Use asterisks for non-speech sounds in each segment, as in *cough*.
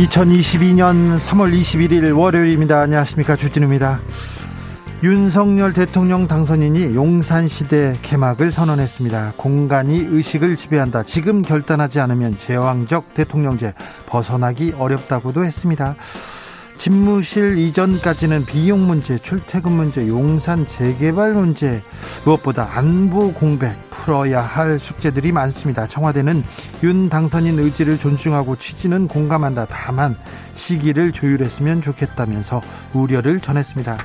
2022년 3월 21일 월요일입니다. 안녕하십니까. 주진우입니다. 윤석열 대통령 당선인이 용산시대 개막을 선언했습니다. 공간이 의식을 지배한다. 지금 결단하지 않으면 제왕적 대통령제 벗어나기 어렵다고도 했습니다. 집무실 이전까지는 비용 문제, 출퇴근 문제, 용산 재개발 문제, 무엇보다 안보 공백 풀어야 할 숙제들이 많습니다. 청와대는 윤 당선인 의지를 존중하고 취지는 공감한다. 다만 시기를 조율했으면 좋겠다면서 우려를 전했습니다.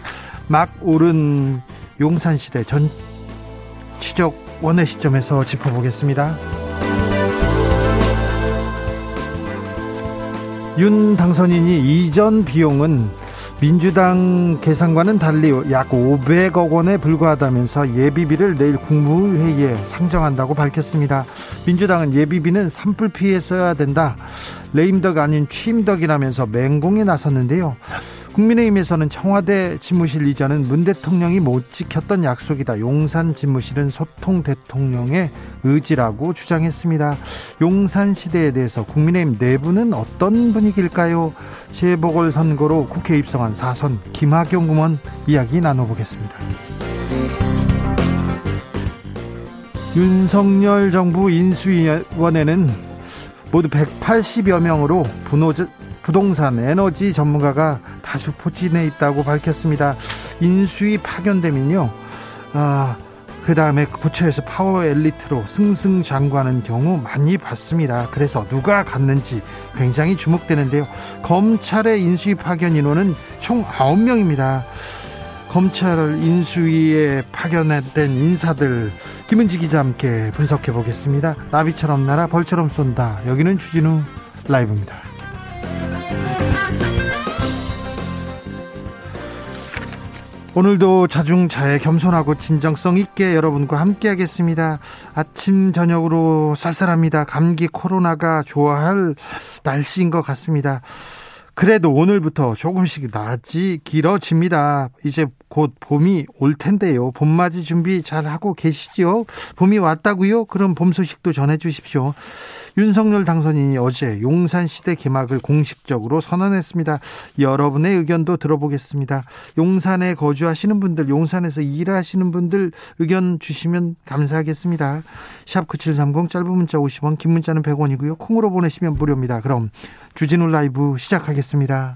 막 오른 용산시대 전치적 원의 시점에서 짚어보겠습니다. 윤 당선인이 이전 비용은 민주당 계산과는 달리 약 500억 원에 불과하다면서 예비비를 내일 국무회의에 상정한다고 밝혔습니다. 민주당은 예비비는 산불 피해 써야 된다. 레임덕 아닌 취임덕이라면서 맹공에 나섰는데요. 국민의힘에서는 청와대 집무실 이전은 문 대통령이 못 지켰던 약속이다. 용산 집무실은 소통 대통령의 의지라고 주장했습니다. 용산 시대에 대해서 국민의힘 내부는 어떤 분위기일까요? 재보궐 선거로 국회 입성한 사선 김학용 의원 이야기 나눠보겠습니다. 윤석열 정부 인수위원회는 모두 180여 명으로 분노 부동산 에너지 전문가가 다수 포진해 있다고 밝혔습니다. 인수위 파견되면요. 아, 그 다음에 부처에서 파워 엘리트로 승승장구하는 경우 많이 봤습니다. 그래서 누가 갔는지 굉장히 주목되는데요. 검찰의 인수위 파견 인원은 총 9명입니다. 검찰 인수위에 파견된 인사들 김은지 기자 함께 분석해 보겠습니다. 나비처럼 날아 벌처럼 쏜다. 여기는 주진우 라이브입니다. 오늘도 자중자애 겸손하고 진정성 있게 여러분과 함께 하겠습니다. 아침 저녁으로 쌀쌀합니다. 감기 코로나가 좋아할 날씨인 것 같습니다. 그래도 오늘부터 조금씩 낮이 길어집니다. 이제 곧 봄이 올 텐데요. 봄맞이 준비 잘 하고 계시죠? 봄이 왔다고요? 그럼 봄 소식도 전해 주십시오. 윤석열 당선인이 어제 용산시대 개막을 공식적으로 선언했습니다. 여러분의 의견도 들어보겠습니다. 용산에 거주하시는 분들, 용산에서 일하시는 분들 의견 주시면 감사하겠습니다. 샵 9730 짧은 문자 50원, 긴 문자는 100원이고요. 콩으로 보내시면 무료입니다. 그럼 주진우 라이브 시작하겠습니다.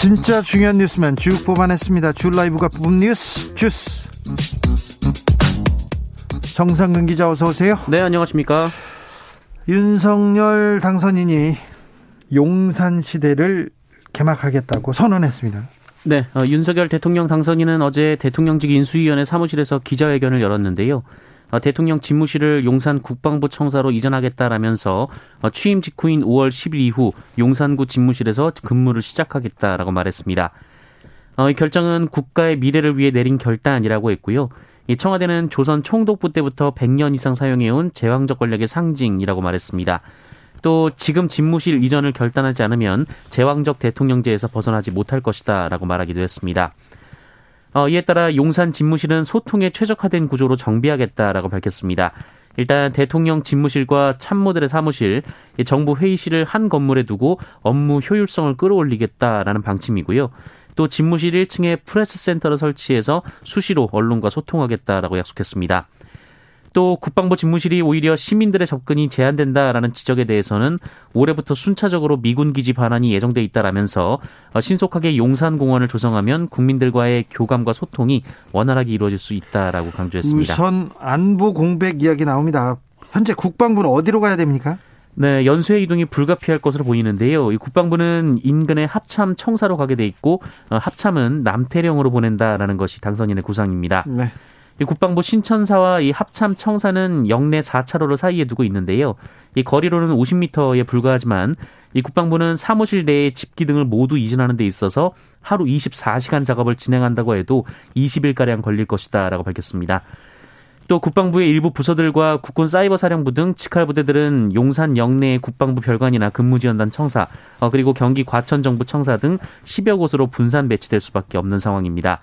진짜 중요한 뉴스만 쭉 뽑아냈습니다. 주 라이브가 뽑은 뉴스 주스 정상근 기자 어서 오세요. 네 안녕하십니까. 윤석열 당선인이 용산 시대를 개막하겠다고 선언했습니다. 네, 어, 윤석열 대통령 당선인은 어제 대통령직 인수위원회 사무실에서 기자회견을 열었는데요. 어, 대통령 집무실을 용산 국방부 청사로 이전하겠다라면서 어, 취임 직후인 5월 10일 이후 용산구 집무실에서 근무를 시작하겠다라고 말했습니다. 어, 이 결정은 국가의 미래를 위해 내린 결단이라고 했고요. 이 청와대는 조선 총독부 때부터 100년 이상 사용해온 제왕적 권력의 상징이라고 말했습니다. 또 지금 집무실 이전을 결단하지 않으면 제왕적 대통령제에서 벗어나지 못할 것이다라고 말하기도 했습니다. 어, 이에 따라 용산 집무실은 소통에 최적화된 구조로 정비하겠다라고 밝혔습니다. 일단 대통령 집무실과 참모들의 사무실, 정부 회의실을 한 건물에 두고 업무 효율성을 끌어올리겠다라는 방침이고요. 또 집무실 1층에 프레스 센터를 설치해서 수시로 언론과 소통하겠다라고 약속했습니다. 또 국방부 집무실이 오히려 시민들의 접근이 제한된다라는 지적에 대해서는 올해부터 순차적으로 미군 기지 반환이 예정돼 있다라면서 신속하게 용산공원을 조성하면 국민들과의 교감과 소통이 원활하게 이루어질 수 있다라고 강조했습니다. 우선 안보 공백 이야기 나옵니다. 현재 국방부는 어디로 가야 됩니까? 네, 연쇄 이동이 불가피할 것으로 보이는데요. 이 국방부는 인근의 합참 청사로 가게 돼 있고 어, 합참은 남태령으로 보낸다라는 것이 당선인의 구상입니다. 네. 이 국방부 신천사와 이 합참 청사는 영내 4차로를 사이에 두고 있는데요. 이 거리로는 50m에 불과하지만 이 국방부는 사무실 내에 집기 등을 모두 이전하는 데 있어서 하루 24시간 작업을 진행한다고 해도 20일가량 걸릴 것이다라고 밝혔습니다. 또 국방부의 일부 부서들과 국군 사이버 사령부 등 직할 부대들은 용산 영내의 국방부 별관이나 근무지원단 청사, 어, 그리고 경기 과천정부 청사 등 10여 곳으로 분산 배치될 수밖에 없는 상황입니다.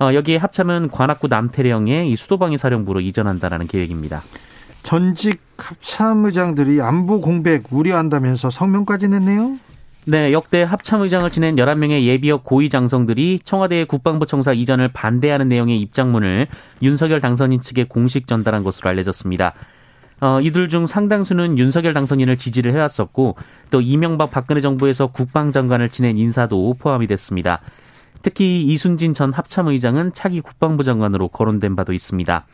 어, 여기에 합참은 관악구 남태령의 이 수도방위 사령부로 이전한다라는 계획입니다. 전직 합참의장들이 안보 공백 우려한다면서 성명까지 냈네요. 네, 역대 합참의장을 지낸 11명의 예비역 고위 장성들이 청와대 국방부 청사 이전을 반대하는 내용의 입장문을 윤석열 당선인 측에 공식 전달한 것으로 알려졌습니다. 어, 이들 중 상당수는 윤석열 당선인을 지지를 해왔었고 또 이명박 박근혜 정부에서 국방장관을 지낸 인사도 포함이 됐습니다. 특히 이순진 전 합참의장은 차기 국방부 장관으로 거론된 바도 있습니다.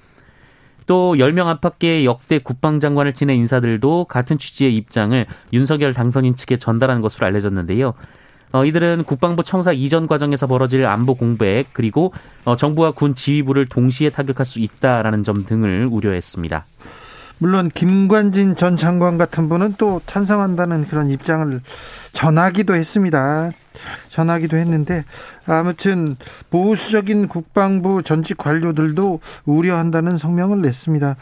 또 10명 안팎의 역대 국방장관을 지낸 인사들도 같은 취지의 입장을 윤석열 당선인 측에 전달한 것으로 알려졌는데요. 어, 이들은 국방부 청사 이전 과정에서 벌어질 안보 공백 그리고 어, 정부와 군 지휘부를 동시에 타격할 수 있다라는 점 등을 우려했습니다. 물론 김관진 전 장관 같은 분은 또 찬성한다는 그런 입장을 전하기도 했습니다. 전하기도 했는데 아무튼 보수적인 국방부 전직 관료들도 우려한다는 성명을 냈습니다.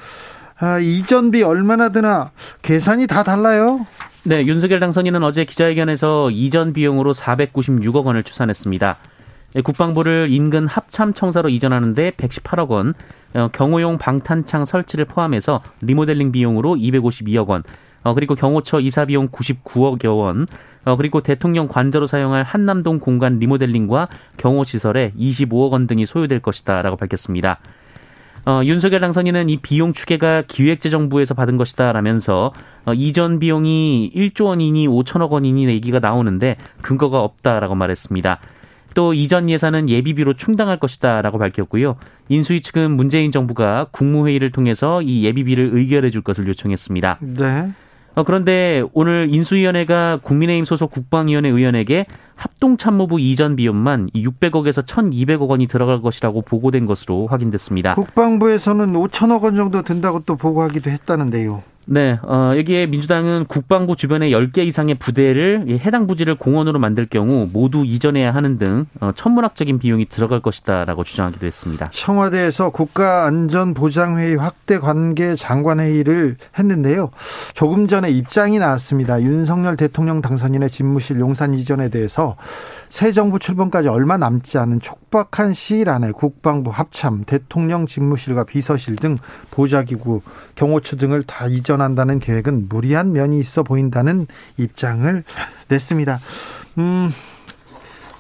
아, 이전비 얼마나 드나 계산이 다 달라요? 네, 윤석열 당선인은 어제 기자회견에서 이전 비용으로 496억 원을 추산했습니다. 네, 국방부를 인근 합참청사로 이전하는데 118억 원, 어, 경호용 방탄창 설치를 포함해서 리모델링 비용으로 252억 원, 어, 그리고 경호처 이사 비용 99억여 원, 어, 그리고 대통령 관저로 사용할 한남동 공간 리모델링과 경호 시설에 25억 원 등이 소요될 것이다 라고 밝혔습니다. 어, 윤석열 당선인은 이 비용 추계가 기획재정부에서 받은 것이다 라면서 어, 이전 비용이 1조 원이니 5천억 원이니 얘기가 나오는데 근거가 없다라고 말했습니다. 또 이전 예산은 예비비로 충당할 것이다라고 밝혔고요. 인수위 측은 문재인 정부가 국무회의를 통해서 이 예비비를 의결해 줄 것을 요청했습니다. 네. 어, 그런데 오늘 인수위원회가 국민의힘 소속 국방위원회 의원에게 합동참모부 이전 비용만 600억에서 1,200억 원이 들어갈 것이라고 보고된 것으로 확인됐습니다. 국방부에서는 5천억 원 정도 든다고 또 보고하기도 했다는데요. 네, 어, 여기에 민주당은 국방부 주변에 10개 이상의 부대를 해당 부지를 공원으로 만들 경우 모두 이전해야 하는 등 어, 천문학적인 비용이 들어갈 것이다라고 주장하기도 했습니다. 청와대에서 국가안전보장회의 확대 관계 장관회의를 했는데요. 조금 전에 입장이 나왔습니다. 윤석열 대통령 당선인의 집무실 용산 이전에 대해서 새 정부 출범까지 얼마 남지 않은 촉박한 시일 안에 국방부 합참, 대통령 집무실과 비서실 등 보좌기구, 경호처 등을 다 이전 한다는 계획은 무리한 면이 있어 보인다는 입장을 냈습니다. 음,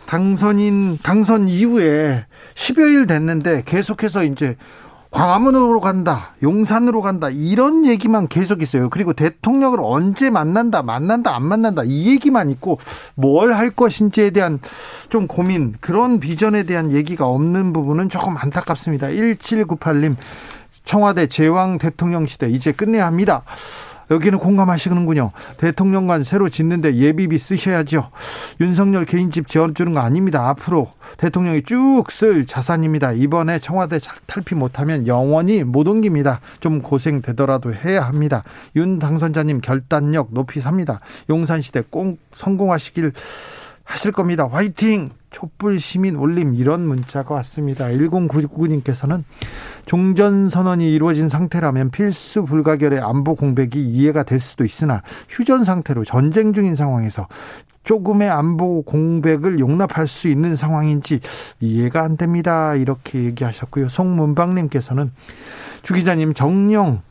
당선인, 당선 이후에 10여일 됐는데 계속해서 이제 광화문으로 간다, 용산으로 간다, 이런 얘기만 계속 있어요. 그리고 대통령을 언제 만난다, 만난다, 안 만난다, 이 얘기만 있고, 뭘 할 것인지에 대한 좀 고민, 그런 비전에 대한 얘기가 없는 부분은 조금 안타깝습니다. 1798님, 청와대 제왕 대통령 시대, 이제 끝내야 합니다. 여기는 공감하시는군요. 대통령관 새로 짓는데 예비비 쓰셔야죠. 윤석열 개인집 지어주는 거 아닙니다. 앞으로 대통령이 쭉 쓸 자산입니다. 이번에 청와대 탈피 못하면 영원히 못 옮깁니다. 좀 고생되더라도 해야 합니다. 윤 당선자님 결단력 높이 삽니다. 용산시대 꼭 성공하시길 하실 겁니다. 화이팅! 촛불 시민 올림 이런 문자가 왔습니다. 1099님께서는 종전 선언이 이루어진 상태라면 필수 불가결의 안보 공백이 이해가 될 수도 있으나 휴전 상태로 전쟁 중인 상황에서 조금의 안보 공백을 용납할 수 있는 상황인지 이해가 안 됩니다. 이렇게 얘기하셨고요. 송문방님께서는 주 기자님 정령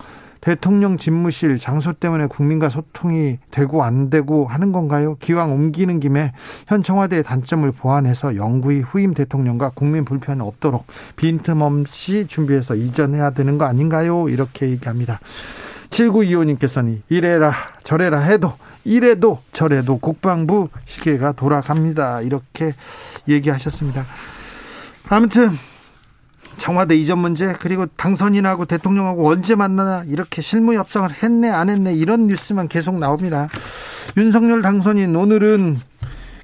대통령 집무실 장소 때문에 국민과 소통이 되고 안 되고 하는 건가요? 기왕 옮기는 김에 현 청와대의 단점을 보완해서 영구히 후임 대통령과 국민 불편 없도록 빈틈없이 준비해서 이전해야 되는 거 아닌가요? 이렇게 얘기합니다. 7925님께서는 이래라 저래라 해도 이래도 저래도 국방부 시계가 돌아갑니다. 이렇게 얘기하셨습니다. 아무튼 청와대 이전 문제 그리고 당선인하고 대통령하고 언제 만나나 이렇게 실무 협상을 했네 안 했네 이런 뉴스만 계속 나옵니다. 윤석열 당선인 오늘은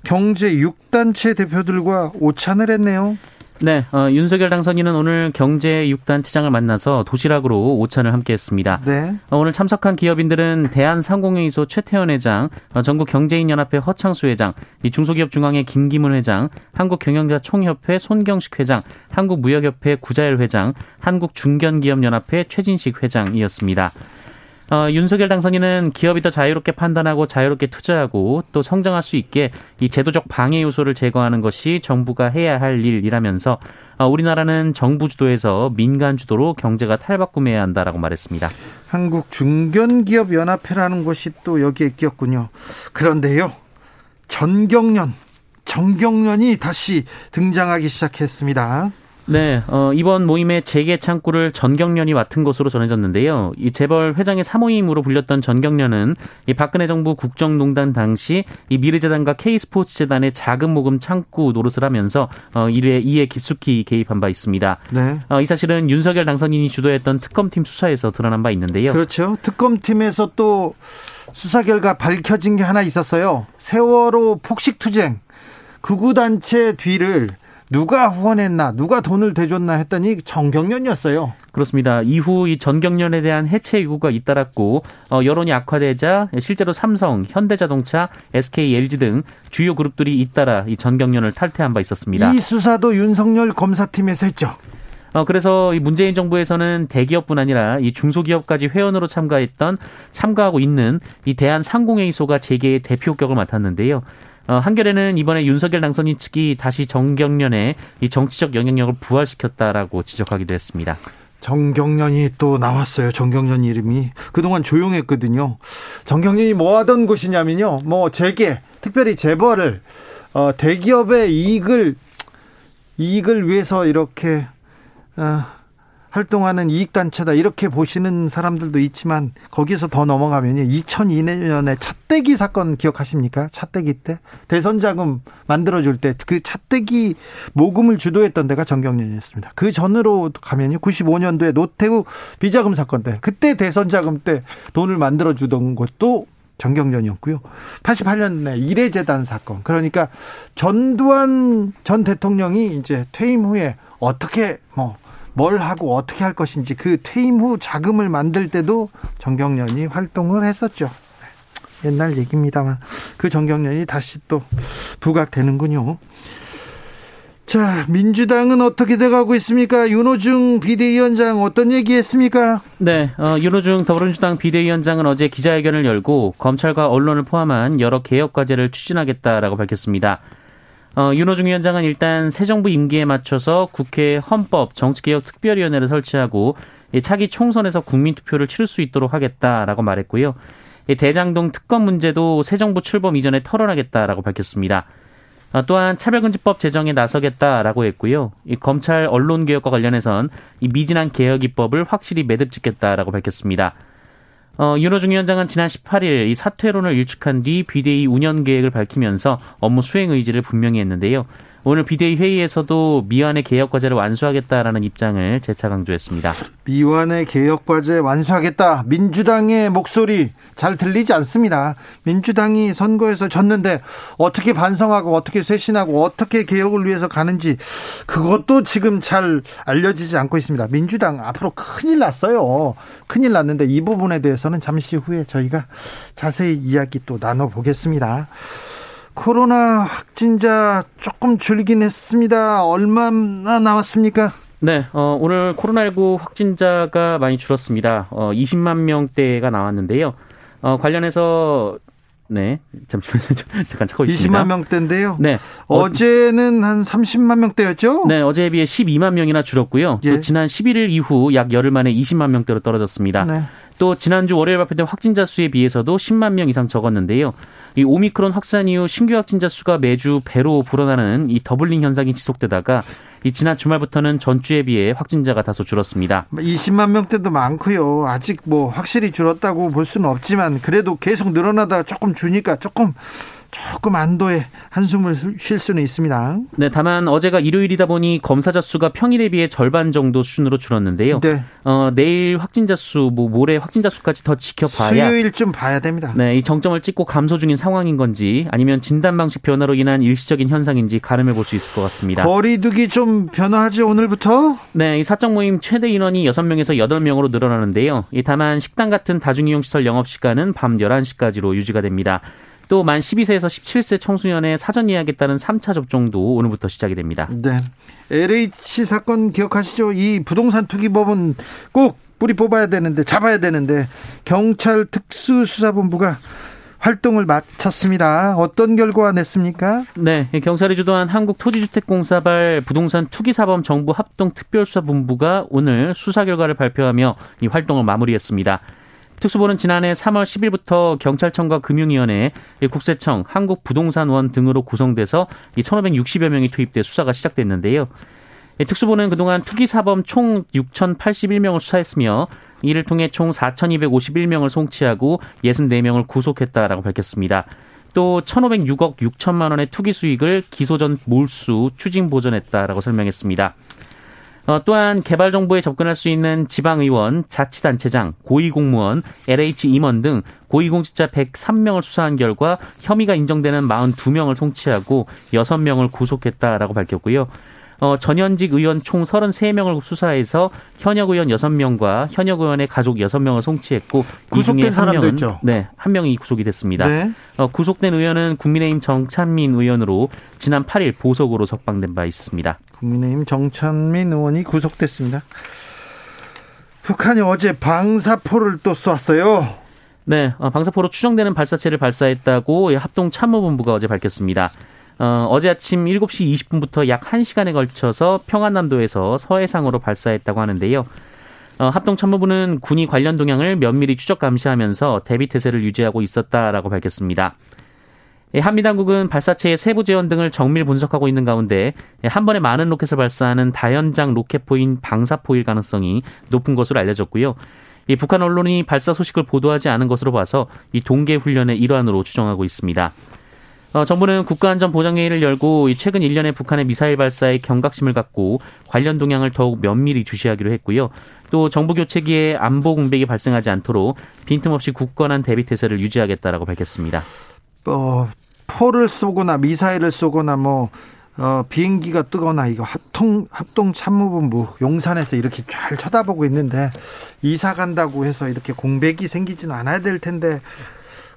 경제 6단체 대표들과 오찬을 했네요. 네, 어, 윤석열 당선인은 오늘 경제 6단체장을 만나서 도시락으로 오찬을 함께했습니다. 네. 어, 오늘 참석한 기업인들은 대한상공회의소 최태원 회장, 어, 전국경제인연합회 허창수 회장, 중소기업중앙회 김기문 회장, 한국경영자총협회 손경식 회장, 한국무역협회 구자열 회장, 한국중견기업연합회 최진식 회장이었습니다. 어, 윤석열 당선인은 기업이 더 자유롭게 판단하고 자유롭게 투자하고 또 성장할 수 있게 이 제도적 방해 요소를 제거하는 것이 정부가 해야 할 일이라면서 어, 우리나라는 정부 주도에서 민간 주도로 경제가 탈바꿈해야 한다라고 말했습니다. 한국 중견기업 연합회라는 곳이 또 여기에 끼었군요. 그런데요. 전경련, 정경련이 다시 등장하기 시작했습니다. 네, 어, 이번 모임의 재개 창구를 전경련이 맡은 것으로 전해졌는데요. 이 재벌 회장의 사모임으로 불렸던 전경련은 이 박근혜 정부 국정농단 당시 이 미르재단과 K스포츠재단의 자금 모금 창구 노릇을 하면서 어, 이에, 이에 깊숙이 개입한 바 있습니다. 네. 어, 이 사실은 윤석열 당선인이 주도했던 특검팀 수사에서 드러난 바 있는데요. 그렇죠. 특검팀에서 또 수사 결과 밝혀진 게 하나 있었어요. 세월호 폭식 투쟁 극우단체 뒤를 누가 후원했나, 누가 돈을 대줬나 했더니 정경련이었어요. 그렇습니다. 이후 이 전경련에 대한 해체 요구가 잇따랐고 어, 여론이 악화되자 실제로 삼성, 현대자동차, SK, LG 등 주요 그룹들이 잇따라 이 전경련을 탈퇴한 바 있었습니다. 이 수사도 윤석열 검사팀에서 했죠. 어, 그래서 이 문재인 정부에서는 대기업뿐 아니라 이 중소기업까지 회원으로 참가했던 참가하고 있는 이 대한상공회의소가 재개의 대표격을 맡았는데요. 어, 한겨레는 이번에 윤석열 당선인 측이 다시 정경련의 이 정치적 영향력을 부활시켰다라고 지적하기도 했습니다. 정경련이 또 나왔어요. 정경련 이름이 그동안 조용했거든요. 정경련이 뭐 하던 곳이냐면요. 뭐 재계, 특별히 재벌을 어, 대기업의 이익을 이익을 위해서 이렇게 어, 활동하는 이익단체다 이렇게 보시는 사람들도 있지만 거기서 더 넘어가면요 2002년에 차떼기 사건 기억하십니까? 차떼기 때 대선 자금 만들어줄 때 그 차떼기 모금을 주도했던 데가 정경련이었습니다. 그 전으로 가면요 95년도에 노태우 비자금 사건 때 그때 대선 자금 때 돈을 만들어주던 것도 정경련이었고요. 88년에 이래재단 사건 그러니까 전두환 전 대통령이 이제 퇴임 후에 어떻게 뭐 뭘 하고 어떻게 할 것인지 그 퇴임 후 자금을 만들 때도 정경련이 활동을 했었죠. 옛날 얘기입니다만 그 정경련이 다시 또 부각되는군요. 자, 민주당은 어떻게 돼가고 있습니까? 윤호중 비대위원장 어떤 얘기 했습니까? 네, 어, 윤호중 더불어민주당 비대위원장은 어제 기자회견을 열고 검찰과 언론을 포함한 여러 개혁 과제를 추진하겠다라고 밝혔습니다. 어, 윤호중 위원장은 일단 새 정부 임기에 맞춰서 국회 헌법 정치개혁 특별위원회를 설치하고 차기 총선에서 국민투표를 치를 수 있도록 하겠다라고 말했고요. 대장동 특검 문제도 새 정부 출범 이전에 털어나겠다라고 밝혔습니다. 어, 또한 차별금지법 제정에 나서겠다라고 했고요. 이 검찰 언론 개혁과 관련해선 이 미진한 개혁 입법을 확실히 매듭짓겠다라고 밝혔습니다. 어, 윤호중 위원장은 지난 18일 이 사퇴론을 일축한 뒤 비대위 운영 계획을 밝히면서 업무 수행 의지를 분명히 했는데요. 오늘 비대위 회의에서도 미완의 개혁 과제를 완수하겠다라는 입장을 재차 강조했습니다. 미완의 개혁 과제 완수하겠다. 민주당의 목소리 잘 들리지 않습니다. 민주당이 선거에서 졌는데 어떻게 반성하고 어떻게 쇄신하고 어떻게 개혁을 위해서 가는지 그것도 지금 잘 알려지지 않고 있습니다. 민주당 앞으로 큰일 났어요. 큰일 났는데 이 부분에 대해서는 잠시 후에 저희가 자세히 이야기 또 나눠보겠습니다. 코로나 확진자 조금 줄긴 했습니다. 얼마나 나왔습니까? 네, 어, 오늘 코로나19 확진자가 많이 줄었습니다. 어, 20만 명대가 나왔는데요. 어, 관련해서 네, 잠시만요. *laughs* 잠깐 찾고 있습니다. 20만 명대인데요. 네. 어 제는 한 30만 명대였죠? 네, 어제에 비해 12만 명이나 줄었고요. 예. 또 지난 11일 이후 약 열흘 만에 20만 명대로 떨어졌습니다. 네. 또 지난주 월요일 발표된 확진자 수에 비해서도 10만 명 이상 적었는데요. 이 오미크론 확산 이후 신규 확진자 수가 매주 배로 불어나는 이 doubling 현상이 지속되다가 이 지난 주말부터는 전주에 비해 확진자가 다소 줄었습니다. 20만 명대도 많고요. 아직 뭐 확실히 줄었다고 볼 수는 없지만 그래도 계속 늘어나다가 조금 주니까 조금 조금 안도의 한숨을 쉴 수는 있습니다. 네, 다만 어제가 일요일이다 보니 검사자 수가 평일에 비해 절반 정도 수준으로 줄었는데요. 네. 어, 내일 확진자 수, 뭐 모레 확진자 수까지 더 지켜봐야 수요일 좀 봐야 됩니다. 네, 이 정점을 찍고 감소 중인 상황인 건지 아니면 진단 방식 변화로 인한 일시적인 현상인지 가늠해 볼 수 있을 것 같습니다. 거리두기 좀 변화하죠 오늘부터? 네, 이 사적 모임 최대 인원이 6명에서 8명으로 늘어나는데요. 이 다만 식당 같은 다중이용 시설 영업 시간은 밤 11시까지로 유지가 됩니다. 또 만 12세에서 17세 청소년의 사전 예약에 따른 3차 접종도 오늘부터 시작이 됩니다. 네. LH 사건 기억하시죠? 이 부동산 투기법은 꼭 뿌리 뽑아야 되는데 잡아야 되는데 경찰 특수수사본부가 활동을 마쳤습니다. 어떤 결과 냈습니까? 네, 경찰이 주도한 한국토지주택공사발 부동산 투기사범 정부 합동 특별수사본부가 오늘 수사 결과를 발표하며 이 활동을 마무리했습니다. 특수부는 지난해 3월 10일부터 경찰청과 금융위원회, 국세청, 한국부동산원 등으로 구성돼서 1,560여 명이 투입돼 수사가 시작됐는데요. 특수부는 그동안 투기 사범 총 6,081명을 수사했으며 이를 통해 총 4,251명을 송치하고 64명을 구속했다라고 밝혔습니다. 또 1,506억 6천만 원의 투기 수익을 기소 전 몰수 추징 보전했다라고 설명했습니다. 어, 또한 개발 정보에 접근할 수 있는 지방의원, 자치단체장, 고위공무원, LH 임원 등 고위공직자 103명을 수사한 결과 혐의가 인정되는 42명을 송치하고 6명을 구속했다라고 밝혔고요. 어, 전현직 의원 총 33명을 수사해서 현역 의원 6명과 현역 의원의 가족 6명을 송치했고 구속된 한 명은 있죠. 네, 한 명이 구속이 됐습니다. 네. 어, 구속된 의원은 국민의힘 정찬민 의원으로 지난 8일 보석으로 석방된 바 있습니다. 국민의힘 정찬민 의원이 구속됐습니다. 북한이 어제 방사포를 또 쐈어요. 네, 어, 방사포로 추정되는 발사체를 발사했다고 합동 참모본부가 어제 밝혔습니다. 어, 어제 아침 7시 20분부터 약 1시간에 걸쳐서 평안남도에서 서해상으로 발사했다고 하는데요. 어, 합동참모부는 군이 관련 동향을 면밀히 추적 감시하면서 대비 태세를 유지하고 있었다라고 밝혔습니다. 예, 한미 당국은 발사체의 세부 재원 등을 정밀 분석하고 있는 가운데 예, 한 번에 많은 로켓을 발사하는 다연장 로켓포인 방사포일 가능성이 높은 것으로 알려졌고요. 이 북한 언론이 발사 소식을 보도하지 않은 것으로 봐서 이 동계 훈련의 일환으로 추정하고 있습니다. 어, 정부는 국가안전보장회의를 열고 최근 1년의 북한의 미사일 발사에 경각심을 갖고 관련 동향을 더욱 면밀히 주시하기로 했고요. 또 정부 교체기에 안보 공백이 발생하지 않도록 빈틈없이 굳건한 대비 태세를 유지하겠다라고 밝혔습니다. 어, 포를 쏘거나 미사일을 쏘거나 뭐 어, 비행기가 뜨거나 이거 합동 합동 참모본부 용산에서 이렇게 잘 쳐다보고 있는데 이사 간다고 해서 이렇게 공백이 생기지는 않아야 될 텐데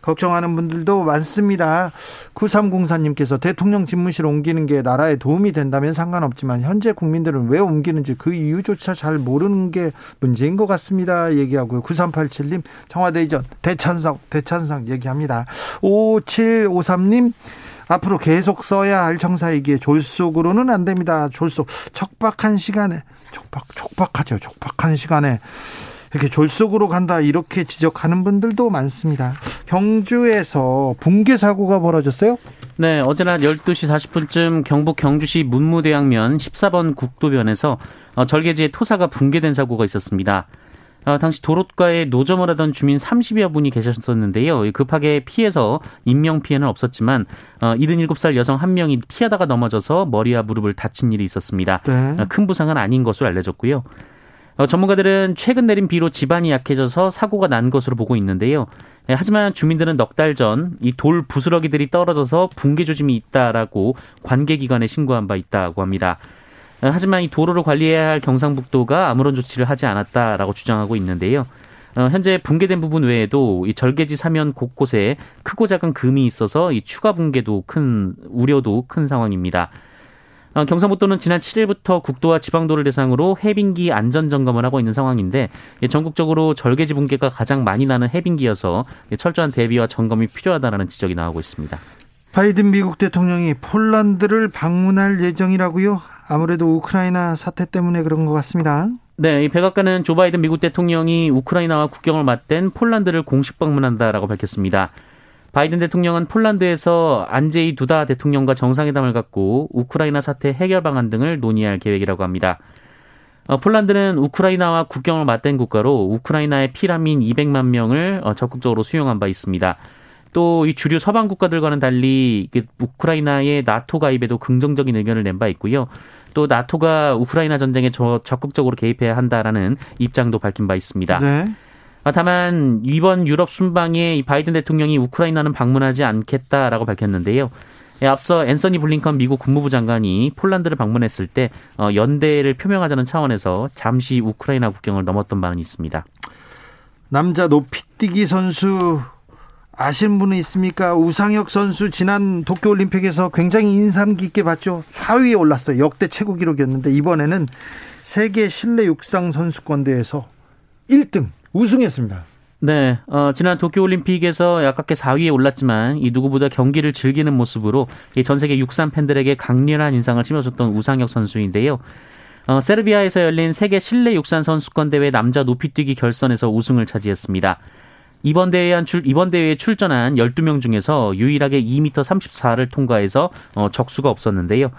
걱정하는 분들도 많습니다. 9304님께서 대통령 집무실 옮기는 게 나라에 도움이 된다면 상관없지만 현재 국민들은 왜 옮기는지 그 이유조차 잘 모르는 게 문제인 것 같습니다. 얘기하고요. 9387님 청와대 이전 대찬성 대찬성 얘기합니다. 5753님 앞으로 계속 써야 할 청사이기에 졸속으로는 안 됩니다. 졸속 촉박한 시간에 촉박 촉박하죠. 촉박한 시간에 이렇게 졸속으로 간다 이렇게 지적하는 분들도 많습니다. 경주에서 붕괴 사고가 벌어졌어요? 네, 어제 낮 12시 40분쯤 경북 경주시 문무대학면 14번 국도변에서 어, 절개지에 토사가 붕괴된 사고가 있었습니다. 어, 당시 도로가에 노점을 하던 주민 30여 분이 계셨었는데요. 급하게 피해서 인명 피해는 없었지만 어, 77살 여성 한 명이 피하다가 넘어져서 머리와 무릎을 다친 일이 있었습니다. 네. 어, 큰 부상은 아닌 것으로 알려졌고요. 어, 전문가들은 최근 내린 비로 집안이 약해져서 사고가 난 것으로 보고 있는데요. 예, 하지만 주민들은 넉 달 전 이 돌 부스러기들이 떨어져서 붕괴 조짐이 있다라고 관계기관에 신고한 바 있다고 합니다. 어, 하지만 이 도로를 관리해야 할 경상북도가 아무런 조치를 하지 않았다라고 주장하고 있는데요. 어, 현재 붕괴된 부분 외에도 이 절개지 사면 곳곳에 크고 작은 금이 있어서 이 추가 붕괴도 큰 우려도 큰 상황입니다. 어, 경상북도는 지난 7일부터 국도와 지방도를 대상으로 해빙기 안전 점검을 하고 있는 상황인데 전국적으로 절개지 붕괴가 가장 많이 나는 해빙기여서 철저한 대비와 점검이 필요하다는 지적이 나오고 있습니다. 바이든 미국 대통령이 폴란드를 방문할 예정이라고요? 아무래도 우크라이나 사태 때문에 그런 것 같습니다. 네, 이 백악관은 조 바이든 미국 대통령이 우크라이나와 국경을 맞댄 폴란드를 공식 방문한다라고 밝혔습니다. 바이든 대통령은 폴란드에서 안제이 두다 대통령과 정상회담을 갖고 우크라이나 사태 해결 방안 등을 논의할 계획이라고 합니다. 어, 폴란드는 우크라이나와 국경을 맞댄 국가로 우크라이나의 피라민 200만 명을 어, 적극적으로 수용한 바 있습니다. 또 이 주류 서방 국가들과는 달리 우크라이나의 나토 가입에도 긍정적인 의견을 낸 바 있고요. 또 나토가 우크라이나 전쟁에 적극적으로 개입해야 한다라는 입장도 밝힌 바 있습니다. 네. 아, 다만 이번 유럽 순방에 바이든 대통령이 우크라이나는 방문하지 않겠다라고 밝혔는데요. 예, 앞서 앤서니 블링컨 미국 국무부 장관이 폴란드를 방문했을 때 어, 연대를 표명하자는 차원에서 잠시 우크라이나 국경을 넘었던 바는 있습니다. 남자 높이뛰기 선수 아시는 분은 있습니까? 우상혁 선수 지난 도쿄올림픽에서 굉장히 인상 깊게 봤죠. 4위에 올랐어요. 역대 최고 기록이었는데 이번에는 세계 실내 육상 선수권 대회에서 1등 우승했습니다. 네, 어, 지난 도쿄올림픽에서 아깝게 4위에 올랐지만 이 누구보다 경기를 즐기는 모습으로 이 전 세계 육상 팬들에게 강렬한 인상을 심어줬던 우상혁 선수인데요. 어, 세르비아에서 열린 세계 실내 육상 선수권 대회 남자 높이뛰기 결선에서 우승을 차지했습니다. 이번 대회에 한 출, 이번 대회에 출전한 12명 중에서 유일하게 2m 34를 통과해서 어, 적수가 없었는데요.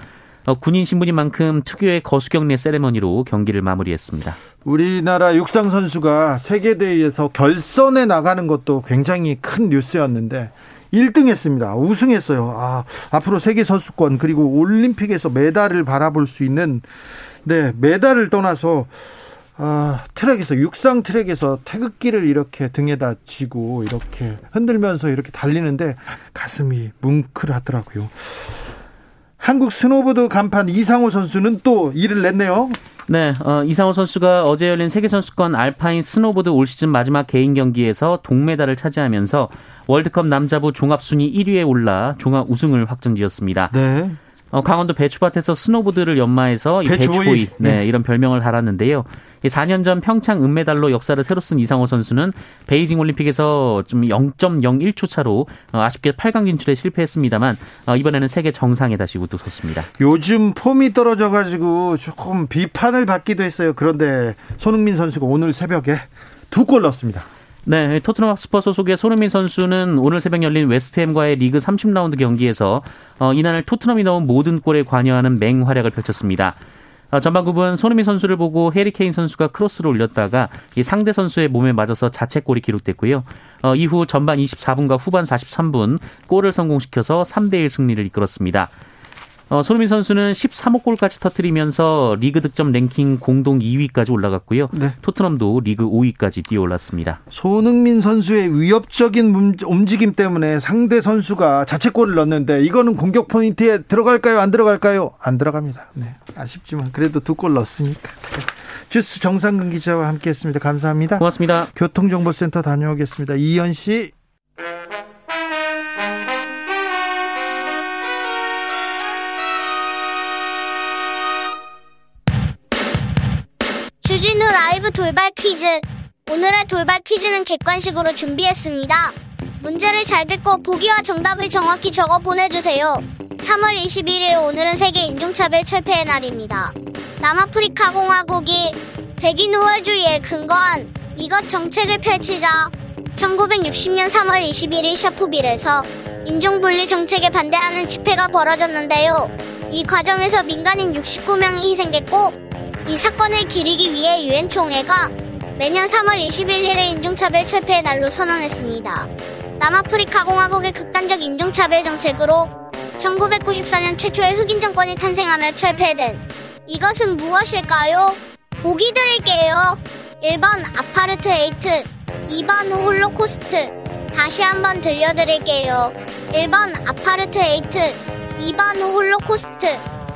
어, 군인 신분인 만큼 특유의 거수경례 세레머니로 경기를 마무리했습니다. 우리나라 육상 선수가 세계 대회에서 결선에 나가는 것도 굉장히 큰 뉴스였는데 1등 했습니다. 우승했어요. 아, 앞으로 세계 선수권 그리고 올림픽에서 메달을 바라볼 수 있는 네, 메달을 떠나서 아, 트랙에서 육상 트랙에서 태극기를 이렇게 등에다 지고 이렇게 흔들면서 이렇게 달리는데 가슴이 뭉클하더라고요. 한국 스노보드 간판 이상호 선수는 또 일을 냈네요. 네, 어, 이상호 선수가 어제 열린 세계선수권 알파인 스노보드 올 시즌 마지막 개인 경기에서 동메달을 차지하면서 월드컵 남자부 종합순위 1위에 올라 종합 우승을 확정지었습니다. 네. 어, 강원도 배추밭에서 스노보드를 연마해서 배추보이, 배추보이 네, 네, 이런 별명을 달았는데요. 4년 전 평창 은메달로 역사를 새로 쓴 이상호 선수는 베이징 올림픽에서 좀 0.01초 차로 어, 아쉽게 8강 진출에 실패했습니다만 어, 이번에는 세계 정상에 다시 우뚝 섰습니다. 요즘 폼이 떨어져 가지고 조금 비판을 받기도 했어요. 그런데 손흥민 선수가 오늘 새벽에 두 골 넣었습니다. 네, 토트넘 핫스퍼 소속의 손흥민 선수는 오늘 새벽 열린 웨스트햄과의 리그 30라운드 경기에서 어, 이날 토트넘이 넣은 모든 골에 관여하는 맹활약을 펼쳤습니다. 어, 전반 9분 손흥민 선수를 보고 해리 케인 선수가 크로스를 올렸다가 이 상대 선수의 몸에 맞아서 자책골이 기록됐고요. 어, 이후 전반 24분과 후반 43분 골을 성공시켜서 3대1 승리를 이끌었습니다. 어, 손흥민 선수는 13호 골까지 터뜨리면서 리그 득점 랭킹 공동 2위까지 올라갔고요. 네. 토트넘도 리그 5위까지 뛰어올랐습니다. 손흥민 선수의 위협적인 움직임 때문에 상대 선수가 자책골을 넣었는데 이거는 공격 포인트에 들어갈까요? 안 들어갈까요? 안 들어갑니다. 네. 아쉽지만 그래도 두 골 넣었으니까. 주스 정상근 기자와 함께했습니다. 감사합니다. 고맙습니다. 교통정보센터 다녀오겠습니다. 이현 씨. 라이브 돌발 퀴즈. 오늘의 돌발 퀴즈는 객관식으로 준비했습니다. 문제를 잘 듣고 보기와 정답을 정확히 적어 보내주세요. 3월 21일 오늘은 세계 인종차별 철폐의 날입니다. 남아프리카 공화국이 백인 우월주의에 근거한 이것 정책을 펼치자 1960년 3월 21일 샤프빌에서 인종분리 정책에 반대하는 집회가 벌어졌는데요. 이 과정에서 민간인 69명이 희생됐고 이 사건을 기리기 위해 유엔 총회가 매년 3월 21일에 인종차별 철폐의 날로 선언했습니다. 남아프리카 공화국의 극단적 인종차별 정책으로 1994년 최초의 흑인 정권이 탄생하며 철폐된 이것은 무엇일까요? 보기 드릴게요. 1번 아파르트헤이트, 2번 홀로코스트. 다시 한번 들려드릴게요. 1번 아파르트헤이트, 2번 홀로코스트.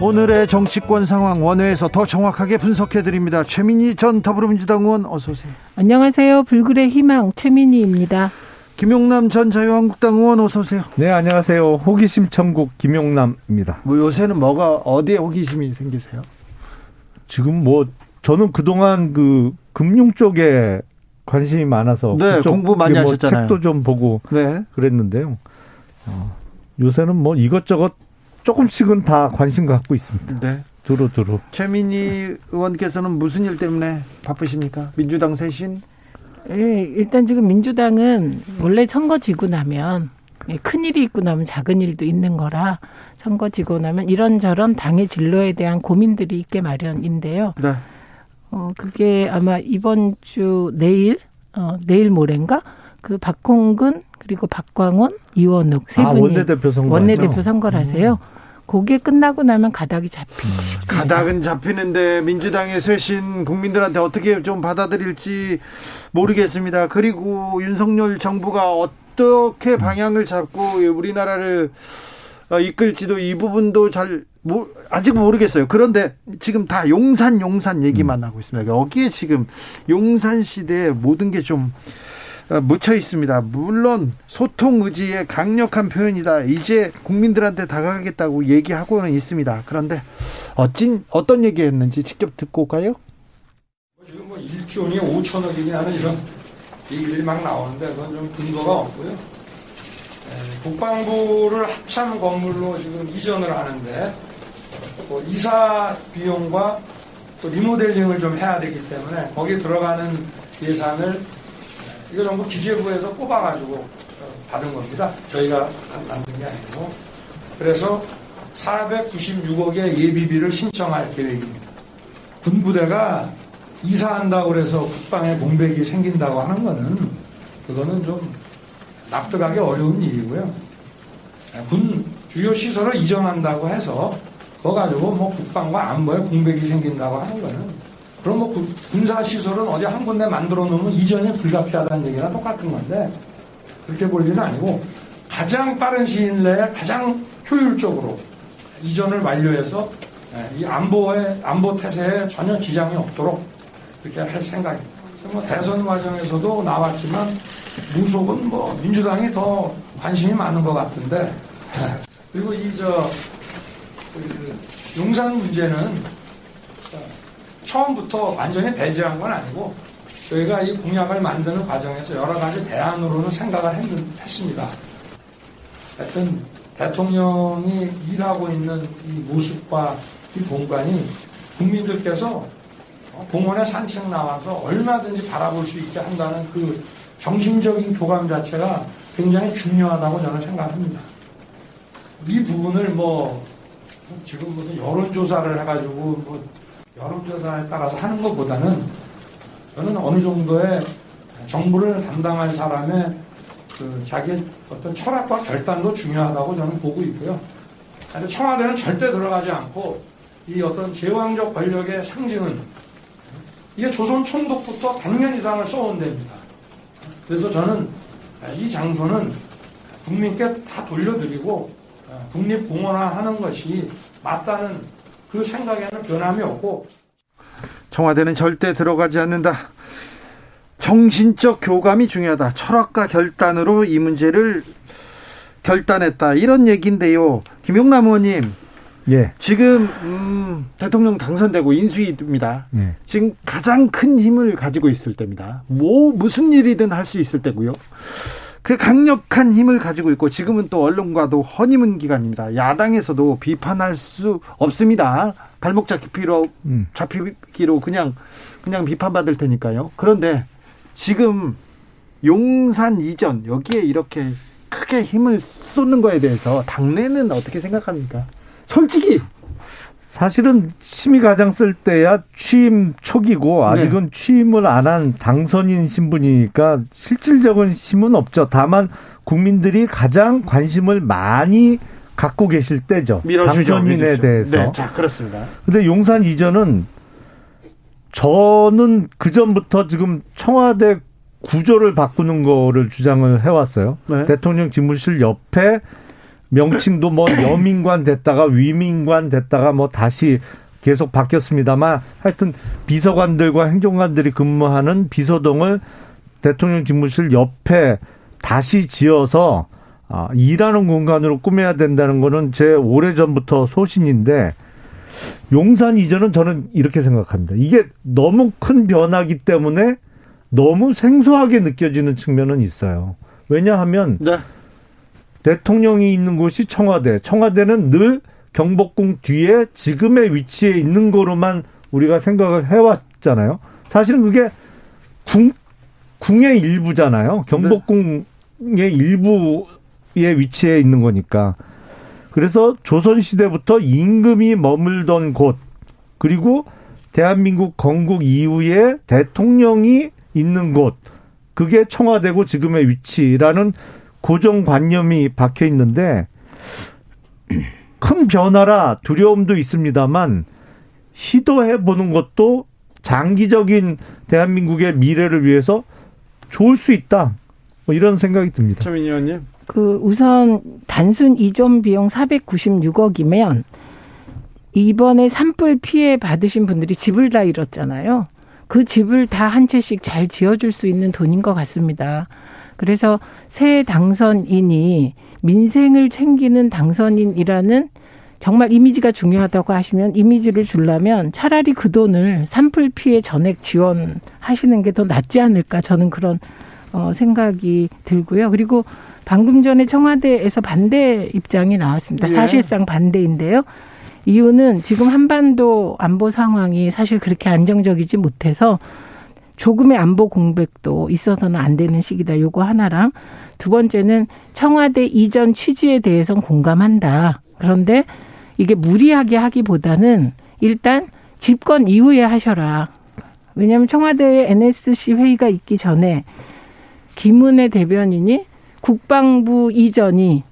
오늘의 정치권 상황 원회에서 더 정확하게 분석해 드립니다. 최민희 전 더불어민주당 의원 어서 오세요. 안녕하세요. 불굴의 희망 최민희입니다. 김용남 전 자유한국당 의원 어서 오세요. 네, 안녕하세요. 호기심 천국 김용남입니다. 뭐 요새는 뭐가 어디에 호기심이 생기세요? 지금 뭐 저는 그동안 그 금융 쪽에 관심이 많아서 네, 공부 많이 뭐 하셨잖아요. 책도 좀 보고 네. 그랬는데요. 어, 요새는 뭐 이것저것 조금씩은 다 관심 갖고 있습니다. 네. 두루두루. 최민희 의원께서는 무슨 일 때문에 바쁘십니까? 민주당 쇄신? 예, 일단 지금 민주당은 원래 선거 지고 나면 예, 큰 일이 있고 나면 작은 일도 있는 거라 선거 지고 나면 이런저런 당의 진로에 대한 고민들이 있게 마련인데요. 네. 어, 그게 아마 이번 주 내일, 어, 내일 모레인가? 그 박홍근 그리고 박광원, 이원욱 세 아, 분이 원내대표 선거. 원내대표 선거를 하세요. 그게 끝나고 나면 가닥이 잡힙니다. 가닥은 잡히는데 민주당의 쇄신 국민들한테 어떻게 좀 받아들일지 모르겠습니다. 그리고 윤석열 정부가 어떻게 방향을 잡고 우리나라를 어, 이끌지도 이 부분도 잘 모, 아직 모르겠어요. 그런데 지금 다 용산 용산 얘기만 하고 있습니다. 여기에 지금 용산 시대에 모든 게좀 어, 묻혀 있습니다. 물론 소통 의지의 강력한 표현이다. 이제 국민들한테 다가가겠다고 얘기하고는 있습니다. 그런데 어찐 어떤 얘기했는지 직접 듣고 올까요? 지금 뭐 1조니 5천억이니 하는 이런 얘기들이 막 나오는데 그건 좀 근거가 없고요. 에, 국방부를 합참 건물로 지금 이전을 하는데 뭐 이사 비용과 또 리모델링을 좀 해야 되기 때문에 거기에 들어가는 예산을 이거 전부 기재부에서 뽑아가지고 어, 받은 겁니다. 저희가 만든 게 아니고. 그래서 496억의 예비비를 신청할 계획입니다. 군부대가 이사한다고 그래서 국방에 공백이 생긴다고 하는 거는 그거는 좀 납득하기 어려운 일이고요. 군 주요 시설을 이전한다고 해서 그거 가지고 뭐 국방과 안보에 공백이 생긴다고 하는 거는 그럼 뭐 군- 군사 시설은 어디 한 군데 만들어 놓으면 이전이 불가피하다는 얘기랑 똑같은 건데 그렇게 볼 일은 아니고 가장 빠른 시일 내에 가장 효율적으로 이전을 완료해서 예, 이 안보에 안보 태세에 전혀 지장이 없도록 그렇게 할 생각입니다. 뭐 대선 과정에서도 나왔지만 무속은 뭐 민주당이 더 관심이 많은 것 같은데 그리고 이저 그 용산 문제는 처음부터 완전히 배제한 건 아니고 저희가 이 공약을 만드는 과정에서 여러 가지 대안으로는 생각을 했, 했습니다. 하여튼 대통령이 일하고 있는 이 모습과 이 공간이 국민들께서 공원에 산책 나와서 얼마든지 바라볼 수 있게 한다는 그 정신적인 교감 자체가 굉장히 중요하다고 저는 생각합니다. 이 부분을 뭐 지금 무슨 여론조사를 해가지고 뭐 여론조사에 따라서 하는 것보다는 저는 어느 정도의 정부를 담당할 사람의 그 자기 어떤 철학과 결단도 중요하다고 저는 보고 있고요. 청와대는 절대 들어가지 않고 이 어떤 제왕적 권력의 상징은 이게 조선 총독부터 100년 이상을 써온 데입니다. 그래서 저는 이 장소는 국민께 다 돌려드리고 국립공원화하는 것이 맞다는 그 생각에는 변함이 없고 청와대는 절대 들어가지 않는다. 정신적 교감이 중요하다. 철학과 결단으로 이 문제를 결단했다. 이런 얘기인데요. 김용남 의원님, 예. 지금 음, 대통령 당선되고 인수위입니다. 예. 지금 가장 큰 힘을 가지고 있을 때입니다. 뭐 무슨 일이든 할 수 있을 때고요. 그 강력한 힘을 가지고 있고 지금은 또 언론과도 허니문 기간입니다. 야당에서도 비판할 수 없습니다. 발목 잡기로 음. 잡히기로 그냥 그냥 비판받을 테니까요. 그런데 지금 용산 이전 여기에 이렇게 크게 힘을 쏟는 거에 대해서 당내는 어떻게 생각합니까? 솔직히 사실은 힘이 가장 쓸 때야 취임 초기고 아직은 취임을 안 한 당선인 신분이니까 실질적인 힘은 없죠. 다만 국민들이 가장 관심을 많이 갖고 계실 때죠. 밀어주죠. 당선인에 밀어주죠. 대해서. 네, 자 그렇습니다. 근데 용산 이전은 저는 그 전부터 지금 청와대 구조를 바꾸는 거를 주장을 해왔어요. 네. 대통령 집무실 옆에 명칭도 뭐 *coughs* 여민관 됐다가 위민관 됐다가 뭐 다시 계속 바뀌었습니다만 하여튼 비서관들과 행정관들이 근무하는 비서동을 대통령 집무실 옆에 다시 지어서 아, 일하는 공간으로 꾸며야 된다는 거는 제 오래전부터 소신인데 용산 이전은 저는 이렇게 생각합니다. 이게 너무 큰 변화기 때문에 너무 생소하게 느껴지는 측면은 있어요. 왜냐하면 네. 대통령이 있는 곳이 청와대. 청와대는 늘 경복궁 뒤에 지금의 위치에 있는 거로만 우리가 생각을 해왔잖아요. 사실은 그게 궁, 궁의 일부잖아요. 경복궁의 일부의 위치에 있는 거니까. 그래서 조선시대부터 임금이 머물던 곳, 그리고 대한민국 건국 이후에 대통령이 있는 곳, 그게 청와대고 지금의 위치라는 고정관념이 박혀 있는데 큰 변화라 두려움도 있습니다만 시도해 보는 것도 장기적인 대한민국의 미래를 위해서 좋을 수 있다. 뭐 이런 생각이 듭니다. 최민 의원님. 그 우선 단순 이전 비용 496억이면 이번에 산불 피해 받으신 분들이 집을 다 잃었잖아요. 그 집을 다 한 채씩 잘 지어줄 수 있는 돈인 것 같습니다. 그래서 새 당선인이 민생을 챙기는 당선인이라는 정말 이미지가 중요하다고 하시면 이미지를 주려면 차라리 그 돈을 산불 피해 전액 지원하시는 게 더 낫지 않을까 저는 그런 어 생각이 들고요. 그리고 방금 전에 청와대에서 반대 입장이 나왔습니다. 예. 사실상 반대인데요. 이유는 지금 한반도 안보 상황이 사실 그렇게 안정적이지 못해서 조금의 안보 공백도 있어서는 안 되는 시기다. 요거 하나랑 두 번째는 청와대 이전 취지에 대해서는 공감한다. 그런데 이게 무리하게 하기보다는 일단 집권 이후에 하셔라. 왜냐하면 청와대에 NSC 회의가 있기 전에 김은혜 대변인이 국방부 이전이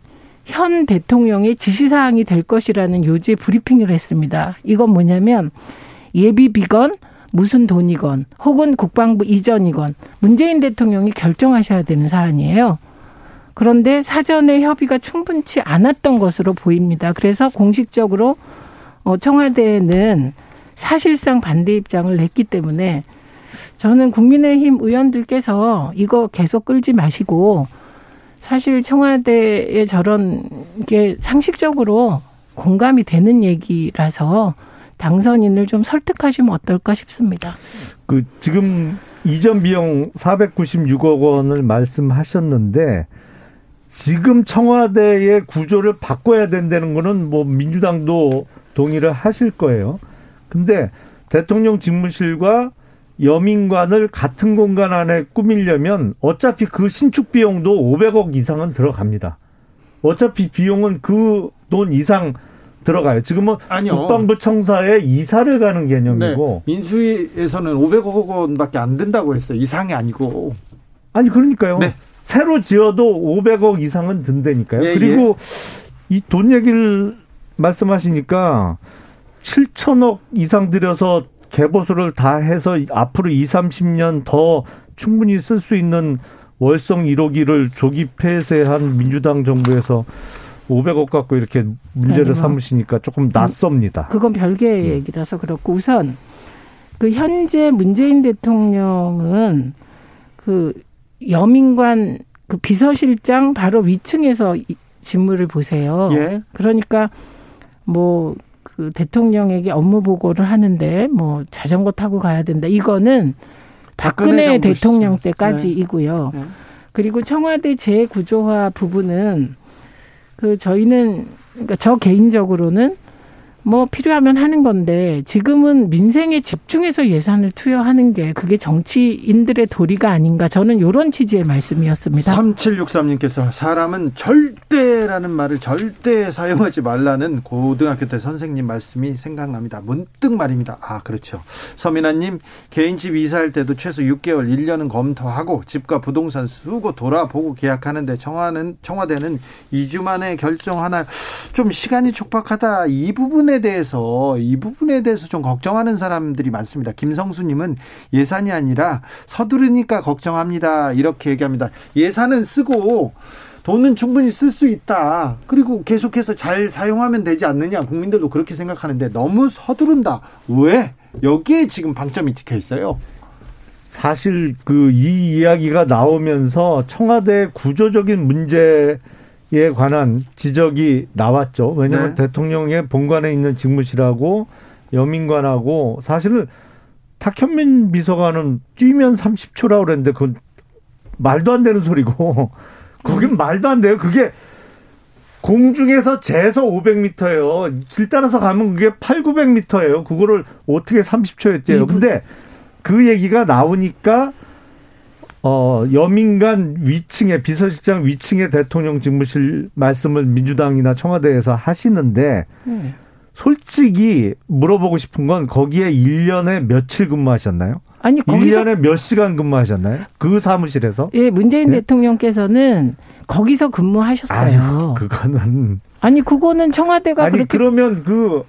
현 대통령의 지시사항이 될 것이라는 요지의 브리핑을 했습니다. 이건 뭐냐면 예비 비건 무슨 돈이건 혹은 국방부 이전이건 문재인 대통령이 결정하셔야 되는 사안이에요. 그런데 사전에 협의가 충분치 않았던 것으로 보입니다. 그래서 공식적으로 어, 청와대는 사실상 반대 입장을 냈기 때문에 저는 국민의힘 의원들께서 이거 계속 끌지 마시고 사실 청와대의 저런 게 상식적으로 공감이 되는 얘기라서 당선인을 좀 설득하시면 어떨까 싶습니다. 그 지금 이전 비용 496억 원을 말씀하셨는데 지금 청와대의 구조를 바꿔야 된다는 거는 뭐 민주당도 동의를 하실 거예요. 근데 대통령 집무실과 여민관을 같은 공간 안에 꾸미려면 어차피 그 신축 비용도 500억 이상은 들어갑니다. 어차피 비용은 그 돈 이상 들어가요. 지금은 아니요. 국방부 청사에 이사를 가는 개념이고 네. 인수위에서는 500억 원밖에 안 된다고 했어요. 이상이 아니고. 아니 그러니까요. 네. 새로 지어도 500억 이상은 든다니까요. 예, 그리고 예. 이돈 얘기를 말씀하시니까 7천억 이상 들여서 개보수를 다 해서 앞으로 2, 30년 더 충분히 쓸 수 있는 월성 1호기를 조기 폐쇄한 민주당 정부에서 500억 갖고 이렇게 문제를 네, 삼으시니까 조금 낯섭니다. 그건 별개의 음. 얘기라서 그렇고 우선 그 현재 문재인 대통령은 그 여민관 그 비서실장 바로 위층에서 직무를 보세요. 예. 그러니까 뭐 그 대통령에게 업무 보고를 하는데 뭐 자전거 타고 가야 된다. 이거는 박근혜, 박근혜 대통령 때까지이고요. 네. 네. 그리고 청와대 재구조화 부분은 그 저희는 그러니까 저 개인적으로는 뭐 필요하면 하는 건데 지금은 민생에 집중해서 예산을 투여하는 게 그게 정치인들의 도리가 아닌가 저는 이런 취지의 말씀이었습니다. 3763님께서 사람은 절대라는 말을 절대 사용하지 말라는 고등학교 때 선생님 말씀이 생각납니다. 문득 말입니다. 아 그렇죠. 서민아님 개인집 이사할 때도 최소 6개월 1년은 검토하고 집과 부동산 수고 돌아보고 계약하는데 청와는 청와대는 2주 만에 결정 하나 좀 시간이 촉박하다 이 부분에 부분에 대해서 이 부분에 대해서 좀 걱정하는 사람들이 많습니다. 김성수님은 예산이 아니라 서두르니까 걱정합니다. 이렇게 얘기합니다. 예산은 쓰고 돈은 충분히 쓸 수 있다. 그리고 계속해서 잘 사용하면 되지 않느냐. 국민들도 그렇게 생각하는데 너무 서두른다. 왜? 여기에 지금 방점이 찍혀 있어요. 사실 그 이 이야기가 나오면서 청와대 구조적인 문제 에 관한 지적이 나왔죠. 왜냐하면 네. 대통령의 본관에 있는 직무실하고 여민관하고 사실은 탁현민 비서관은 뛰면 30초라고 그랬는데 그건 말도 안 되는 소리고 *laughs* 그긴 음. 말도 안 돼요. 그게 공중에서 재서 500m예요. 길 따라서 가면 그게 8, 900m예요. 그거를 어떻게 30초였대요. 근데 그 얘기가 나오니까 어, 여민간 위층에 비서실장 위층에 대통령 직무실 말씀을 민주당이나 청와대에서 하시는데 네. 솔직히 물어보고 싶은 건 거기에 1년에 며칠 근무하셨나요? 아니, 거기서 1년에 몇 시간 근무하셨나요? 그 사무실에서? 예, 문재인 네? 대통령께서는 거기서 근무하셨어요. 아유, 그거는 아니, 그거는 청와대가 아니, 그렇게 그러면 그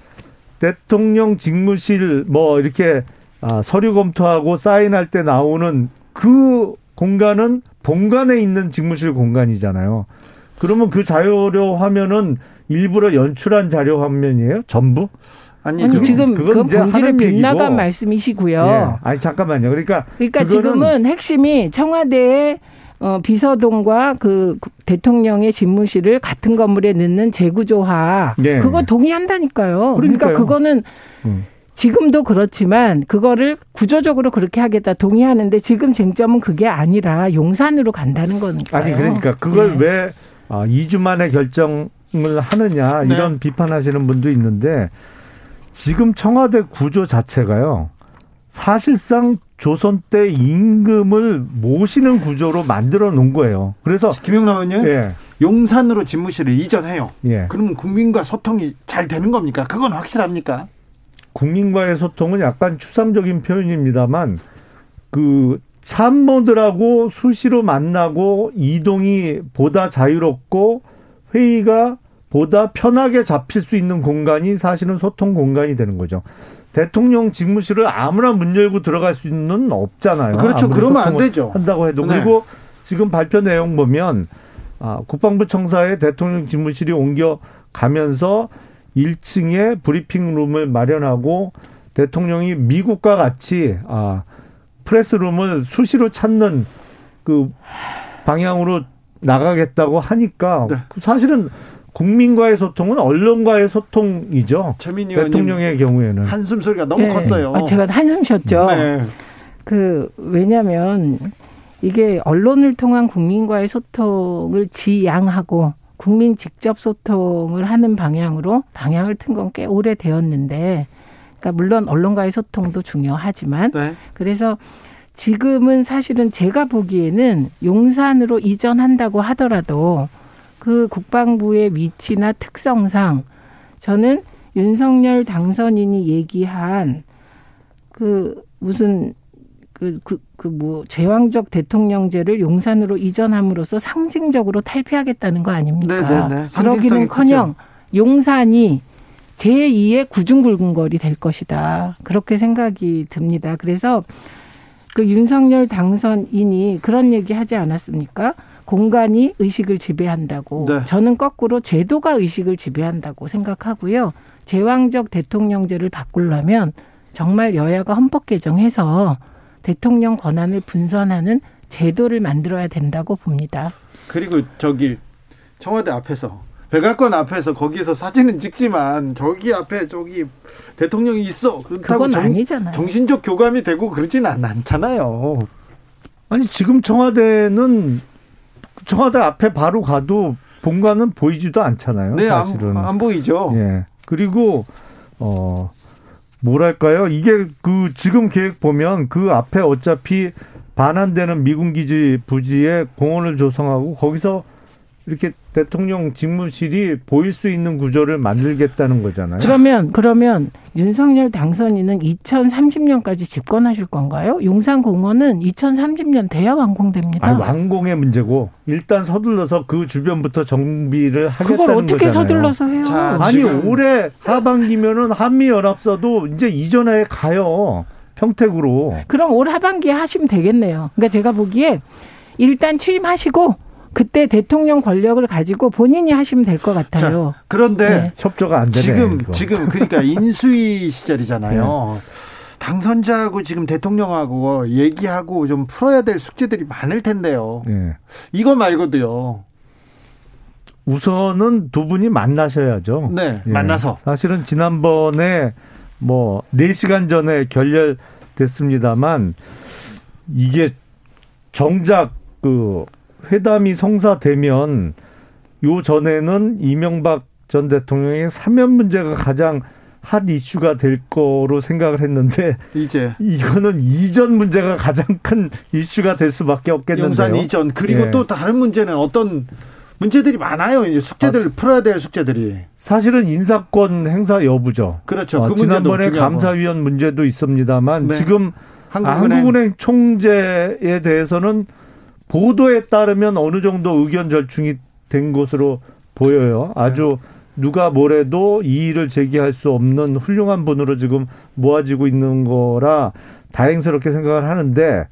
대통령 직무실 뭐 이렇게 아, 서류 검토하고 사인할 때 나오는 그 공간은 본관에 있는 직무실 공간이잖아요. 그러면 그 자료 화면은 일부러 연출한 자료 화면이에요? 전부? 아니, 아니 지금 그 본질을 빗나간 말씀이시고요. 예. 아니 잠깐만요. 그러니까 그러니까 지금은 핵심이 청와대의 어, 비서동과 그 대통령의 집무실을 같은 건물에 넣는 재구조화 네. 그거 동의한다니까요. 그러니까요. 그러니까 그거는 음. 지금도 그렇지만 그거를 구조적으로 그렇게 하겠다 동의하는데 지금 쟁점은 그게 아니라 용산으로 간다는 거니까요. 아니 그러니까 그걸 네. 왜 아, 2주 만에 결정을 하느냐 이런 네. 비판하시는 분도 있는데 지금 청와대 구조 자체가요. 사실상 조선 때 임금을 모시는 구조로 만들어 놓은 거예요. 그래서 김영남 의원님 예. 용산으로 집무실을 이전해요. 예. 그러면 국민과 소통이 잘 되는 겁니까? 그건 확실합니까? 국민과의 소통은 약간 추상적인 표현입니다만 그 참모들하고 수시로 만나고 이동이 보다 자유롭고 회의가 보다 편하게 잡힐 수 있는 공간이 사실은 소통 공간이 되는 거죠. 대통령 직무실을 아무나 문 열고 들어갈 수는 없잖아요. 그렇죠. 그러면 안 되죠. 한다고 해도 네. 그리고 지금 발표 내용 보면 아, 국방부 청사에 대통령 직무실이 옮겨 가면서 1층에 브리핑룸을 마련하고 대통령이 미국과 같이 아 프레스룸을 수시로 찾는 그 방향으로 나가겠다고 하니까 네. 사실은 국민과의 소통은 언론과의 소통이죠. 대통령의 경우에는 한숨 소리가 너무 네. 컸어요. 아, 제가 한숨 쉬었죠. 네. 그 왜냐하면 이게 언론을 통한 국민과의 소통을 지양하고 국민 직접 소통을 하는 방향으로 방향을 튼 건 꽤 오래 되었는데, 그러니까 물론 언론과의 소통도 중요하지만, 네. 그래서 지금은 사실은 제가 보기에는 용산으로 이전한다고 하더라도 그 국방부의 위치나 특성상 저는 윤석열 당선인이 얘기한 그 무슨 그, 그, 그 뭐, 제왕적 대통령제를 용산으로 이전함으로써 상징적으로 탈피하겠다는 거 아닙니까? 네네네. 그러기는 커녕 용산이 제2의 구중불궁거리 될 것이다. 그렇게 생각이 듭니다. 그래서 그 윤석열 당선인이 그런 얘기 하지 않았습니까? 공간이 의식을 지배한다고. 네. 저는 거꾸로 제도가 의식을 지배한다고 생각하고요. 제왕적 대통령제를 바꾸려면 정말 여야가 헌법 개정해서 대통령 권한을 분산하는 제도를 만들어야 된다고 봅니다. 그리고 저기 청와대 앞에서 백악관 앞에서 거기서 사진은 찍지만 저기 앞에 저기 대통령이 있어 그렇다고 정, 아니잖아요. 정신적 교감이 되고 그러진 않, 않잖아요. 아니 지금 청와대는 청와대 앞에 바로 가도 본관은 보이지도 않잖아요. 네, 사실은 안, 안 보이죠. 예. 그리고 어 뭐랄까요? 이게 그 지금 계획 보면 그 앞에 어차피 반환되는 미군 기지 부지에 공원을 조성하고 거기서 이렇게 대통령 직무실이 보일 수 있는 구조를 만들겠다는 거잖아요. 그러면 그러면 윤석열 당선인은 2030년까지 집권하실 건가요? 용산공원은 2030년 돼야 완공됩니다. 아니, 완공의 문제고 일단 서둘러서 그 주변부터 정비를 하겠다는 그걸 어떻게 거잖아요. 서둘러서 해요? 자, 아니 올해 하반기면은 한미 연합사도 이제 이전에 가요. 평택으로. 그럼 올 하반기에 하시면 되겠네요. 그러니까 제가 보기에 일단 취임하시고 그때 대통령 권력을 가지고 본인이 하시면 될 것 같아요. 자, 그런데 네. 협조가 안 되네. 지금 이거. 지금 그러니까 *laughs* 인수위 시절이잖아요. 당선자하고 지금 대통령하고 얘기하고 좀 풀어야 될 숙제들이 많을 텐데요. 예. 이거 말고도요. 우선은 두 분이 만나셔야죠. 네, 예. 만나서 사실은 지난번에 뭐 4시간 전에 결렬됐습니다만 이게 정작 그 회담이 성사되면 요 전에는 이명박 전 대통령의 사면 문제가 가장 핫 이슈가 될 거로 생각을 했는데 이제 이거는 이전 문제가 가장 큰 이슈가 될 수밖에 없겠는데요. 용산 이전 그리고 예. 또 다른 문제는 어떤 문제들이 많아요. 이제 숙제들 맞- 풀어야 될 숙제들이. 사실은 인사권 행사 여부죠. 그렇죠. 어, 그 문제도 지난번에. 감사위원 문제도 있습니다만 네. 지금 한국은행, 한국은행. 총재에 대해서는 보도에 따르면 어느 정도 의견 절충이 된 것으로 보여요. 아주 누가 뭐래도 이의를 제기할 수 없는 훌륭한 분으로 지금 모아지고 있는 거라 다행스럽게 생각을 하는데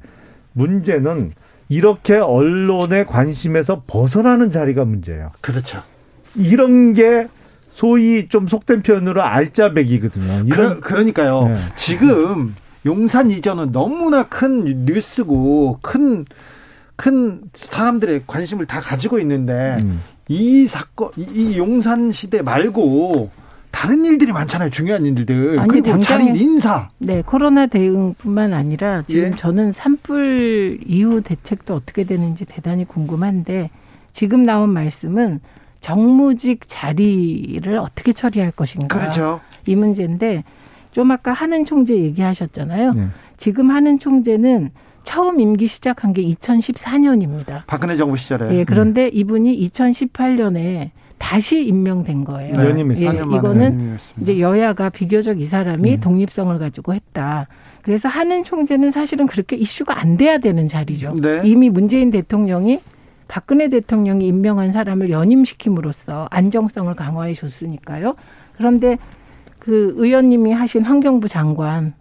문제는 이렇게 언론의 관심에서 벗어나는 자리가 문제예요. 그렇죠. 이런 게 소위 좀 속된 표현으로 알짜배기거든요. 이런 그러, 그러니까요. 네. 지금 용산 이전은 너무나 큰 뉴스고 큰, 큰 사람들의 관심을 다 가지고 있는데 음. 이 사건, 이, 이 용산 시대 말고 다른 일들이 많잖아요. 중요한 일들. 아니, 그리고 당장에- 자리 인사. 네, 코로나 대응뿐만 아니라 지금 예. 저는 산불 이후 대책도 어떻게 되는지 대단히 궁금한데 지금 나온 말씀은 정무직 자리를 어떻게 처리할 것인가 그렇죠. 이 문제인데 좀 아까 하는 총재 얘기하셨잖아요. 네. 지금 하는 총재는 처음 임기 시작한 게 2014년입니다. 박근혜 정부 시절에. 예, 그런데 이분이 2018년에 다시 임명된 거예요. 네. 연임했어요. 예, 4년 만에 이거는. 이제 여야가 비교적 이 사람이 음. 독립성을 가지고 했다. 그래서 하는 총재는 사실은 그렇게 이슈가 안 돼야 되는 자리죠. 네. 이미 문재인 대통령이 박근혜 대통령이 임명한 사람을 연임시킴으로써 안정성을 강화해 줬으니까요. 그런데 그 의원님이 하신 환경부 장관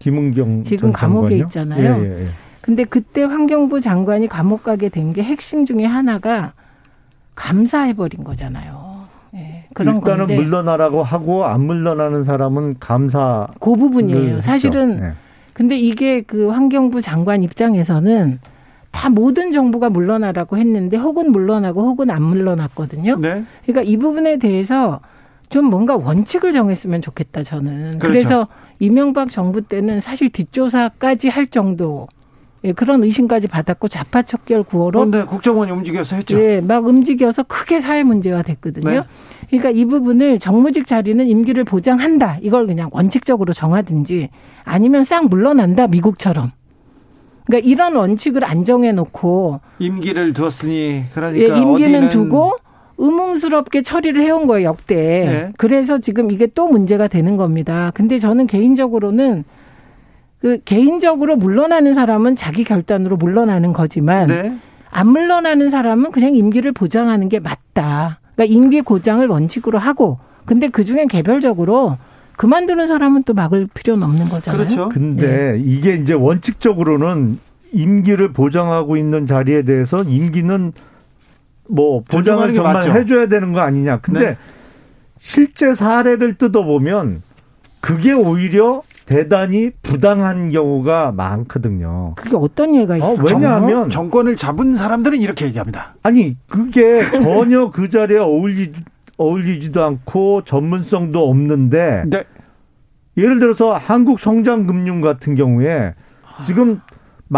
김은경 지금 전 감옥에 장관이요? 있잖아요. 예, 예, 예. 근데 그때 환경부 장관이 감옥 가게 된 게 핵심 중에 하나가 감사해버린 거잖아요. 예, 그런 일단은 건데 물러나라고 하고 안 물러나는 사람은 감사. 그 부분이에요. 사실은 네. 근데 이게 그 환경부 장관 입장에서는 다 모든 정부가 물러나라고 했는데 혹은 물러나고 혹은 안 물러났거든요. 네. 그러니까 이 부분에 대해서 좀 뭔가 원칙을 정했으면 좋겠다 저는. 그렇죠. 그래서 이명박 정부 때는 사실 뒷조사까지 할 정도 예, 그런 의심까지 받았고 자파 척결 구호로 그런데 국정원이 움직여서 했죠. 예, 막 움직여서 크게 사회 문제화 됐거든요. 네. 그러니까 이 부분을 정무직 자리는 임기를 보장한다. 이걸 그냥 원칙적으로 정하든지 아니면 싹 물러난다. 미국처럼. 그러니까 이런 원칙을 안 정해 놓고 임기를 두었으니 예, 그러니까 임기는 어디는 두고 의문스럽게 처리를 해온 거예요, 역대. 네. 그래서 지금 이게 또 문제가 되는 겁니다. 근데 저는 개인적으로는 그 개인적으로 물러나는 사람은 자기 결단으로 물러나는 거지만 네. 안 물러나는 사람은 그냥 임기를 보장하는 게 맞다. 그러니까 임기 고장을 원칙으로 하고 근데 그 중엔 개별적으로 그만두는 사람은 또 막을 필요는 없는 거잖아요. 그렇죠. 근데 이게 이제 원칙적으로는 임기를 보장하고 있는 자리에 대해서 임기는 뭐 보장을 게 정말 맞죠. 해줘야 되는 거 아니냐. 근데 네. 실제 사례를 뜯어보면 그게 오히려 대단히 부당한 경우가 많거든요. 그게 어떤 예가 있어요? 어, 왜냐하면 정 권을 잡은 사람들은 이렇게 얘기합니다. 아니 그게 *laughs* 전혀 그 자리에 어울리 어울리지도 않고 전문성도 없는데 네. 예를 들어서 한국 성장금융 같은 경우에 지금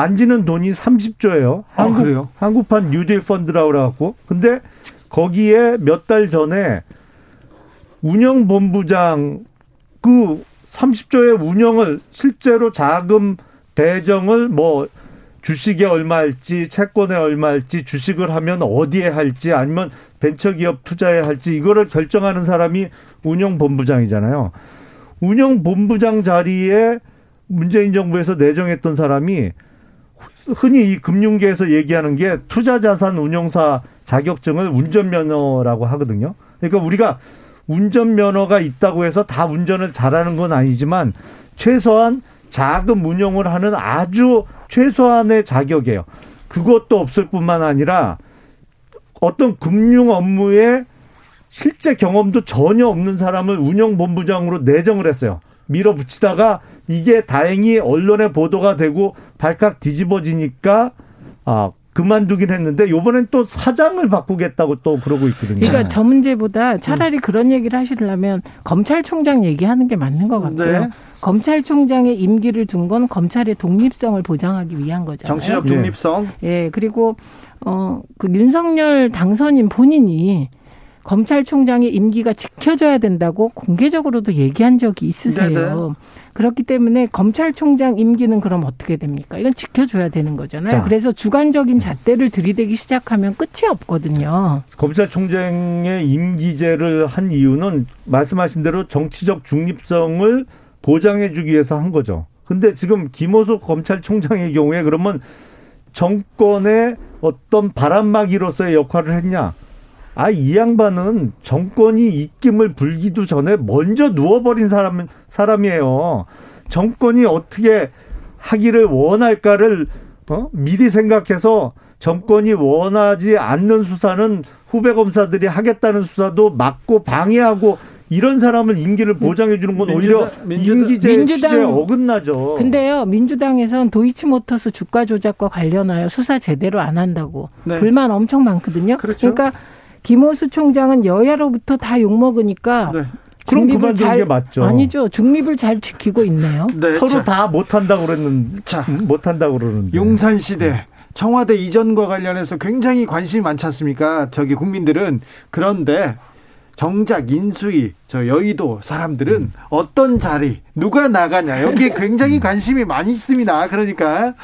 만지는 돈이 30조예요. 아, 한국 그래요? 한국판 뉴딜 펀드라고 그래갖고 근데 거기에 몇 달 전에 운영본부장 그 30조의 운영을 실제로 자금 배정을 뭐 주식에 얼마일지 채권에 얼마일지 주식을 하면 어디에 할지 아니면 벤처기업 투자에 할지 이거를 결정하는 사람이 운영본부장이잖아요. 운영본부장 자리에 문재인 정부에서 내정했던 사람이 흔히 이 금융계에서 얘기하는 게 투자자산 운용사 자격증을 운전면허라고 하거든요. 그러니까 우리가 운전면허가 있다고 해서 다 운전을 잘하는 건 아니지만 최소한 자금 운용을 하는 아주 최소한의 자격이에요. 그것도 없을 뿐만 아니라 어떤 금융 업무에 실제 경험도 전혀 없는 사람을 운영본부장으로 내정을 했어요. 밀어붙이다가 이게 다행히 언론에 보도가 되고 발칵 뒤집어지니까 아 그만두긴 했는데 요번엔 또 사장을 바꾸겠다고 또 그러고 있거든요. 그러니까 저 문제보다 차라리 그런 얘기를 하시려면 검찰총장 얘기하는 게 맞는 것 같고요. 네. 검찰총장의 임기를 둔 건 검찰의 독립성을 보장하기 위한 거잖아요. 정치적 중립성. 예, 그리고 어그 윤석열 당선인 본인이 검찰총장의 임기가 지켜져야 된다고 공개적으로도 얘기한 적이 있으세요. 네네. 그렇기 때문에 검찰총장 임기는 그럼 어떻게 됩니까? 이건 지켜줘야 되는 거잖아요. 자. 그래서 주관적인 잣대를 들이대기 시작하면 끝이 없거든요. 검찰총장의 임기제를 한 이유는 말씀하신 대로 정치적 중립성을 보장해주기 위해서 한 거죠. 근데 지금 김호수 검찰총장의 경우에 그러면 정권의 어떤 바람막이로서의 역할을 했냐? 아, 이 양반은 정권이 입김을 불기도 전에 먼저 누워버린 사람, 사람이에요. 정권이 어떻게 하기를 원할까를 어? 미리 생각해서 정권이 원하지 않는 수사는 후배 검사들이 하겠다는 수사도 막고 방해하고 이런 사람을 임기를 보장해 주는 건 오히려 민주당- 민주당- 임기제 민주당- 취지에 어긋나죠. 근데요, 민주당에선 도이치모터스 주가 조작과 관련하여 수사 제대로 안 한다고 네. 불만 엄청 많거든요. 그렇죠. 러니까 김호수 총장은 여야로부터 다 욕먹으니까 네. 그럼 중립을 그만두는 잘- 게 맞죠. 아니죠. 중립을 잘 지키고 있네요. 네. 서로 자, 다 못한다고 그랬는데 자. 못한다고 그러는데 용산 시대 청와대 이전과 관련해서 굉장히 관심이 많지 않습니까? 저기 국민들은 그런데 정작 인수위 저 여의도 사람들은 음. 어떤 자리 누가 나가냐 여기에 굉장히 관심이 많이 있습니다. 그러니까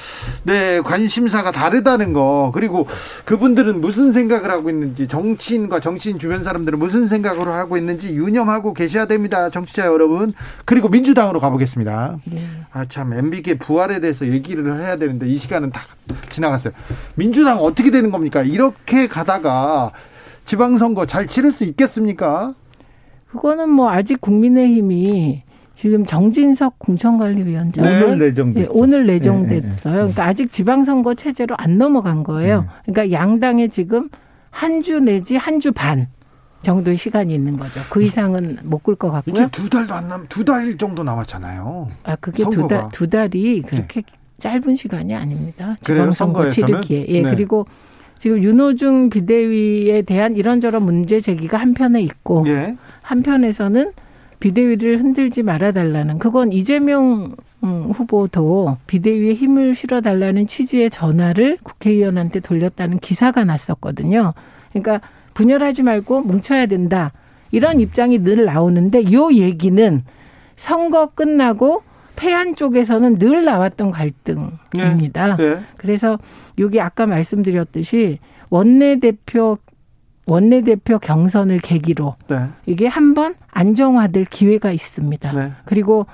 네 관심사가 다르다는 거 그리고 그분들은 무슨 생각을 하고 있는지 정치인과 정치인 주변 사람들은 무슨 생각으로 하고 있는지 유념하고 계셔야 됩니다. 정치자 여러분 그리고 민주당으로 가보겠습니다. 아참 MBK 부활에 대해서 얘기를 해야 되는데 이 시간은 다 지나갔어요. 민주당 어떻게 되는 겁니까? 이렇게 가다가 지방선거 잘 치를 수 있겠습니까? 그거는 뭐 아직 국민의힘이 지금 정진석 공천관리위원장 네. 오늘 내정됐죠. 예, 오늘 예, 예, 내정됐어요. 그러니까 아직 지방선거 체제로 안 넘어간 거예요. 그러니까 양당에 지금 한 주 내지 한 주 반 정도의 시간이 있는 거죠. 그 이상은 못끌것 이제 같고요. 두 달도 안 남, 두 달 정도 남았잖아요. 아 그게 두. 달 두 달이 그렇게 짧은 시간이 아닙니다. 지방선거? 치르기에 예 네. 그리고 지금 윤호중 비대위에 대한 이런저런 문제 제기가 한편에 있고 예. 한편에서는 비대위를 흔들지 말아달라는 그건 이재명 음, 후보도 비대위에 힘을 실어달라는 취지의 전화를 국회의원한테 돌렸다는 기사가 났었거든요. 그러니까 분열하지 말고 뭉쳐야 된다. 이런 입장이 늘 나오는데 요 얘기는 선거 끝나고 패한 쪽에서는 늘 나왔던 갈등입니다. 예. 그래서 여기 아까 말씀드렸듯이 원내대표 원내대표 경선을 계기로 네. 이게 한번 안정화될 기회가 있습니다. 네. 그리고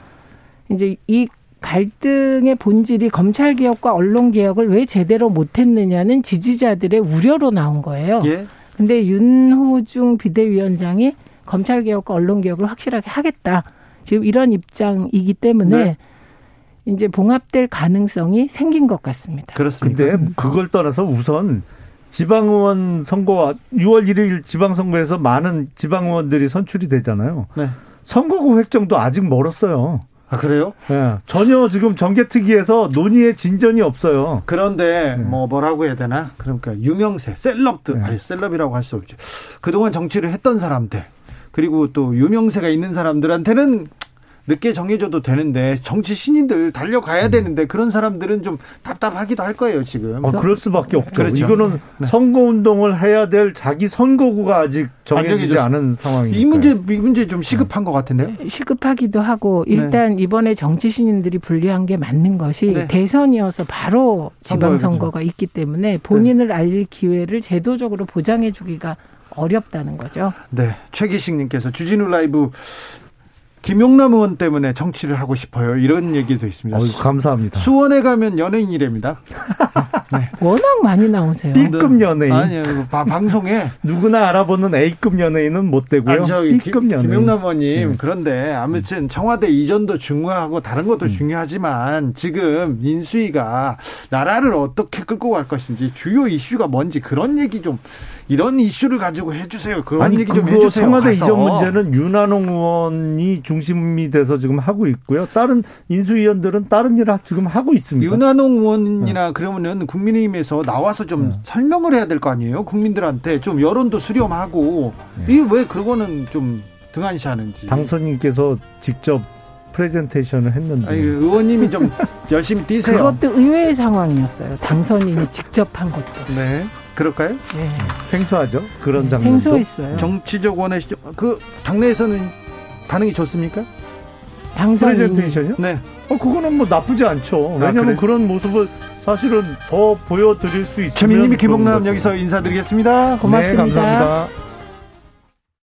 이제 이 갈등의 본질이 검찰 개혁과 언론 개혁을 왜 제대로 못했느냐는 지지자들의 우려로 나온 거예요. 예. 근데 윤호중 비대위원장이 검찰 개혁과 언론 개혁을 확실하게 하겠다. 지금 이런 입장이기 때문에 네. 이제 봉합될 가능성이 생긴 것 같습니다. 그렇습니다. 근데 그걸 떠나서 우선 지방의원 선거 6월 1일 지방선거에서 많은 지방의원들이 선출이 되잖아요. 네. 선거구 획정도 아직 멀었어요. 아 그래요? 예, 전혀 지금 정계특위에서 논의의 진전이 없어요. 그런데 뭐 뭐라고 해야 되나? 그러니까 유명세, 셀럽들, 네. 아니 셀럽이라고 할 수 없죠. 그동안 정치를 했던 사람들 그리고 또 유명세가 있는 사람들한테는 늦게 정해줘도 되는데 정치 신인들 달려가야 되는데 그런 사람들은 좀 답답하기도 할 거예요 지금. 어, 그럴 수밖에 없죠. 그렇죠. 이거는 네. 선거 운동을 해야 될 자기 선거구가 아직 정해지지 않은 상황이니까. 이 문제 이 문제 좀 시급한 것 같은데요. 시급하기도 하고 일단 이번에 정치 신인들이 불리한 게 맞는 것이 네. 대선이어서 바로 선거가 지방 선거가 있기 때문에 본인을 알릴 기회를 제도적으로 보장해 주기가 어렵다는 거죠. 네, 최기식 님께서 주진우 라이브 김용남 의원 때문에 정치를 하고 싶어요. 이런 얘기도 있습니다. 어이, 감사합니다. 수원에 가면 연예인이랍니다. *laughs* 워낙 많이 나오세요. B급 연예인. 아니요, 바- 방송에 누구나 알아보는 A급 연예인은 못 되고요. 아, B급 김- 연예인. 김용남 의원님 네. 그런데 아무튼 청와대 이전도 중요하고 다른 것도 중요하지만 지금 인수위가 나라를 어떻게 끌고 갈 것인지 주요 이슈가 뭔지 그런 얘기 좀 이런 이슈를 가지고 해주세요. 그런 아니 얘기 좀 그거 해주세요. 청와대 가서. 이전 문제는 윤한홍 의원이 중심이 돼서 지금 하고 있고요. 다른 인수위원들은 다른 일을 지금 하고 있습니다. 윤한홍 의원이나 그러면은 국민의힘에서 나와서 좀 네. 설명을 해야 될 거 아니에요? 국민들한테 좀 여론도 수렴하고 네. 이게 왜 그거는 좀 등한시하는지. 당선인께서 직접 프레젠테이션을 했는데 아니, 의원님이 좀 *laughs* 열심히 뛰세요. 그것도 의외의 상황이었어요. 당선인이 직접 한 것도. 네, 그럴까요? 네. 생소하죠. 그런 네, 장면도. 생소했어요. 정치적 원의 시점 그 당내에서는 반응이 좋습니까? 당선인이 프레젠테이션이요? 네. 어 그거는 뭐 나쁘지 않죠. 왜냐하면 그래? 그런 모습을 사실은 더 보여드릴 수 있으면 최민님이 김봉남. 여기서 인사드리겠습니다. 고맙습니다. 네, 감사합니다.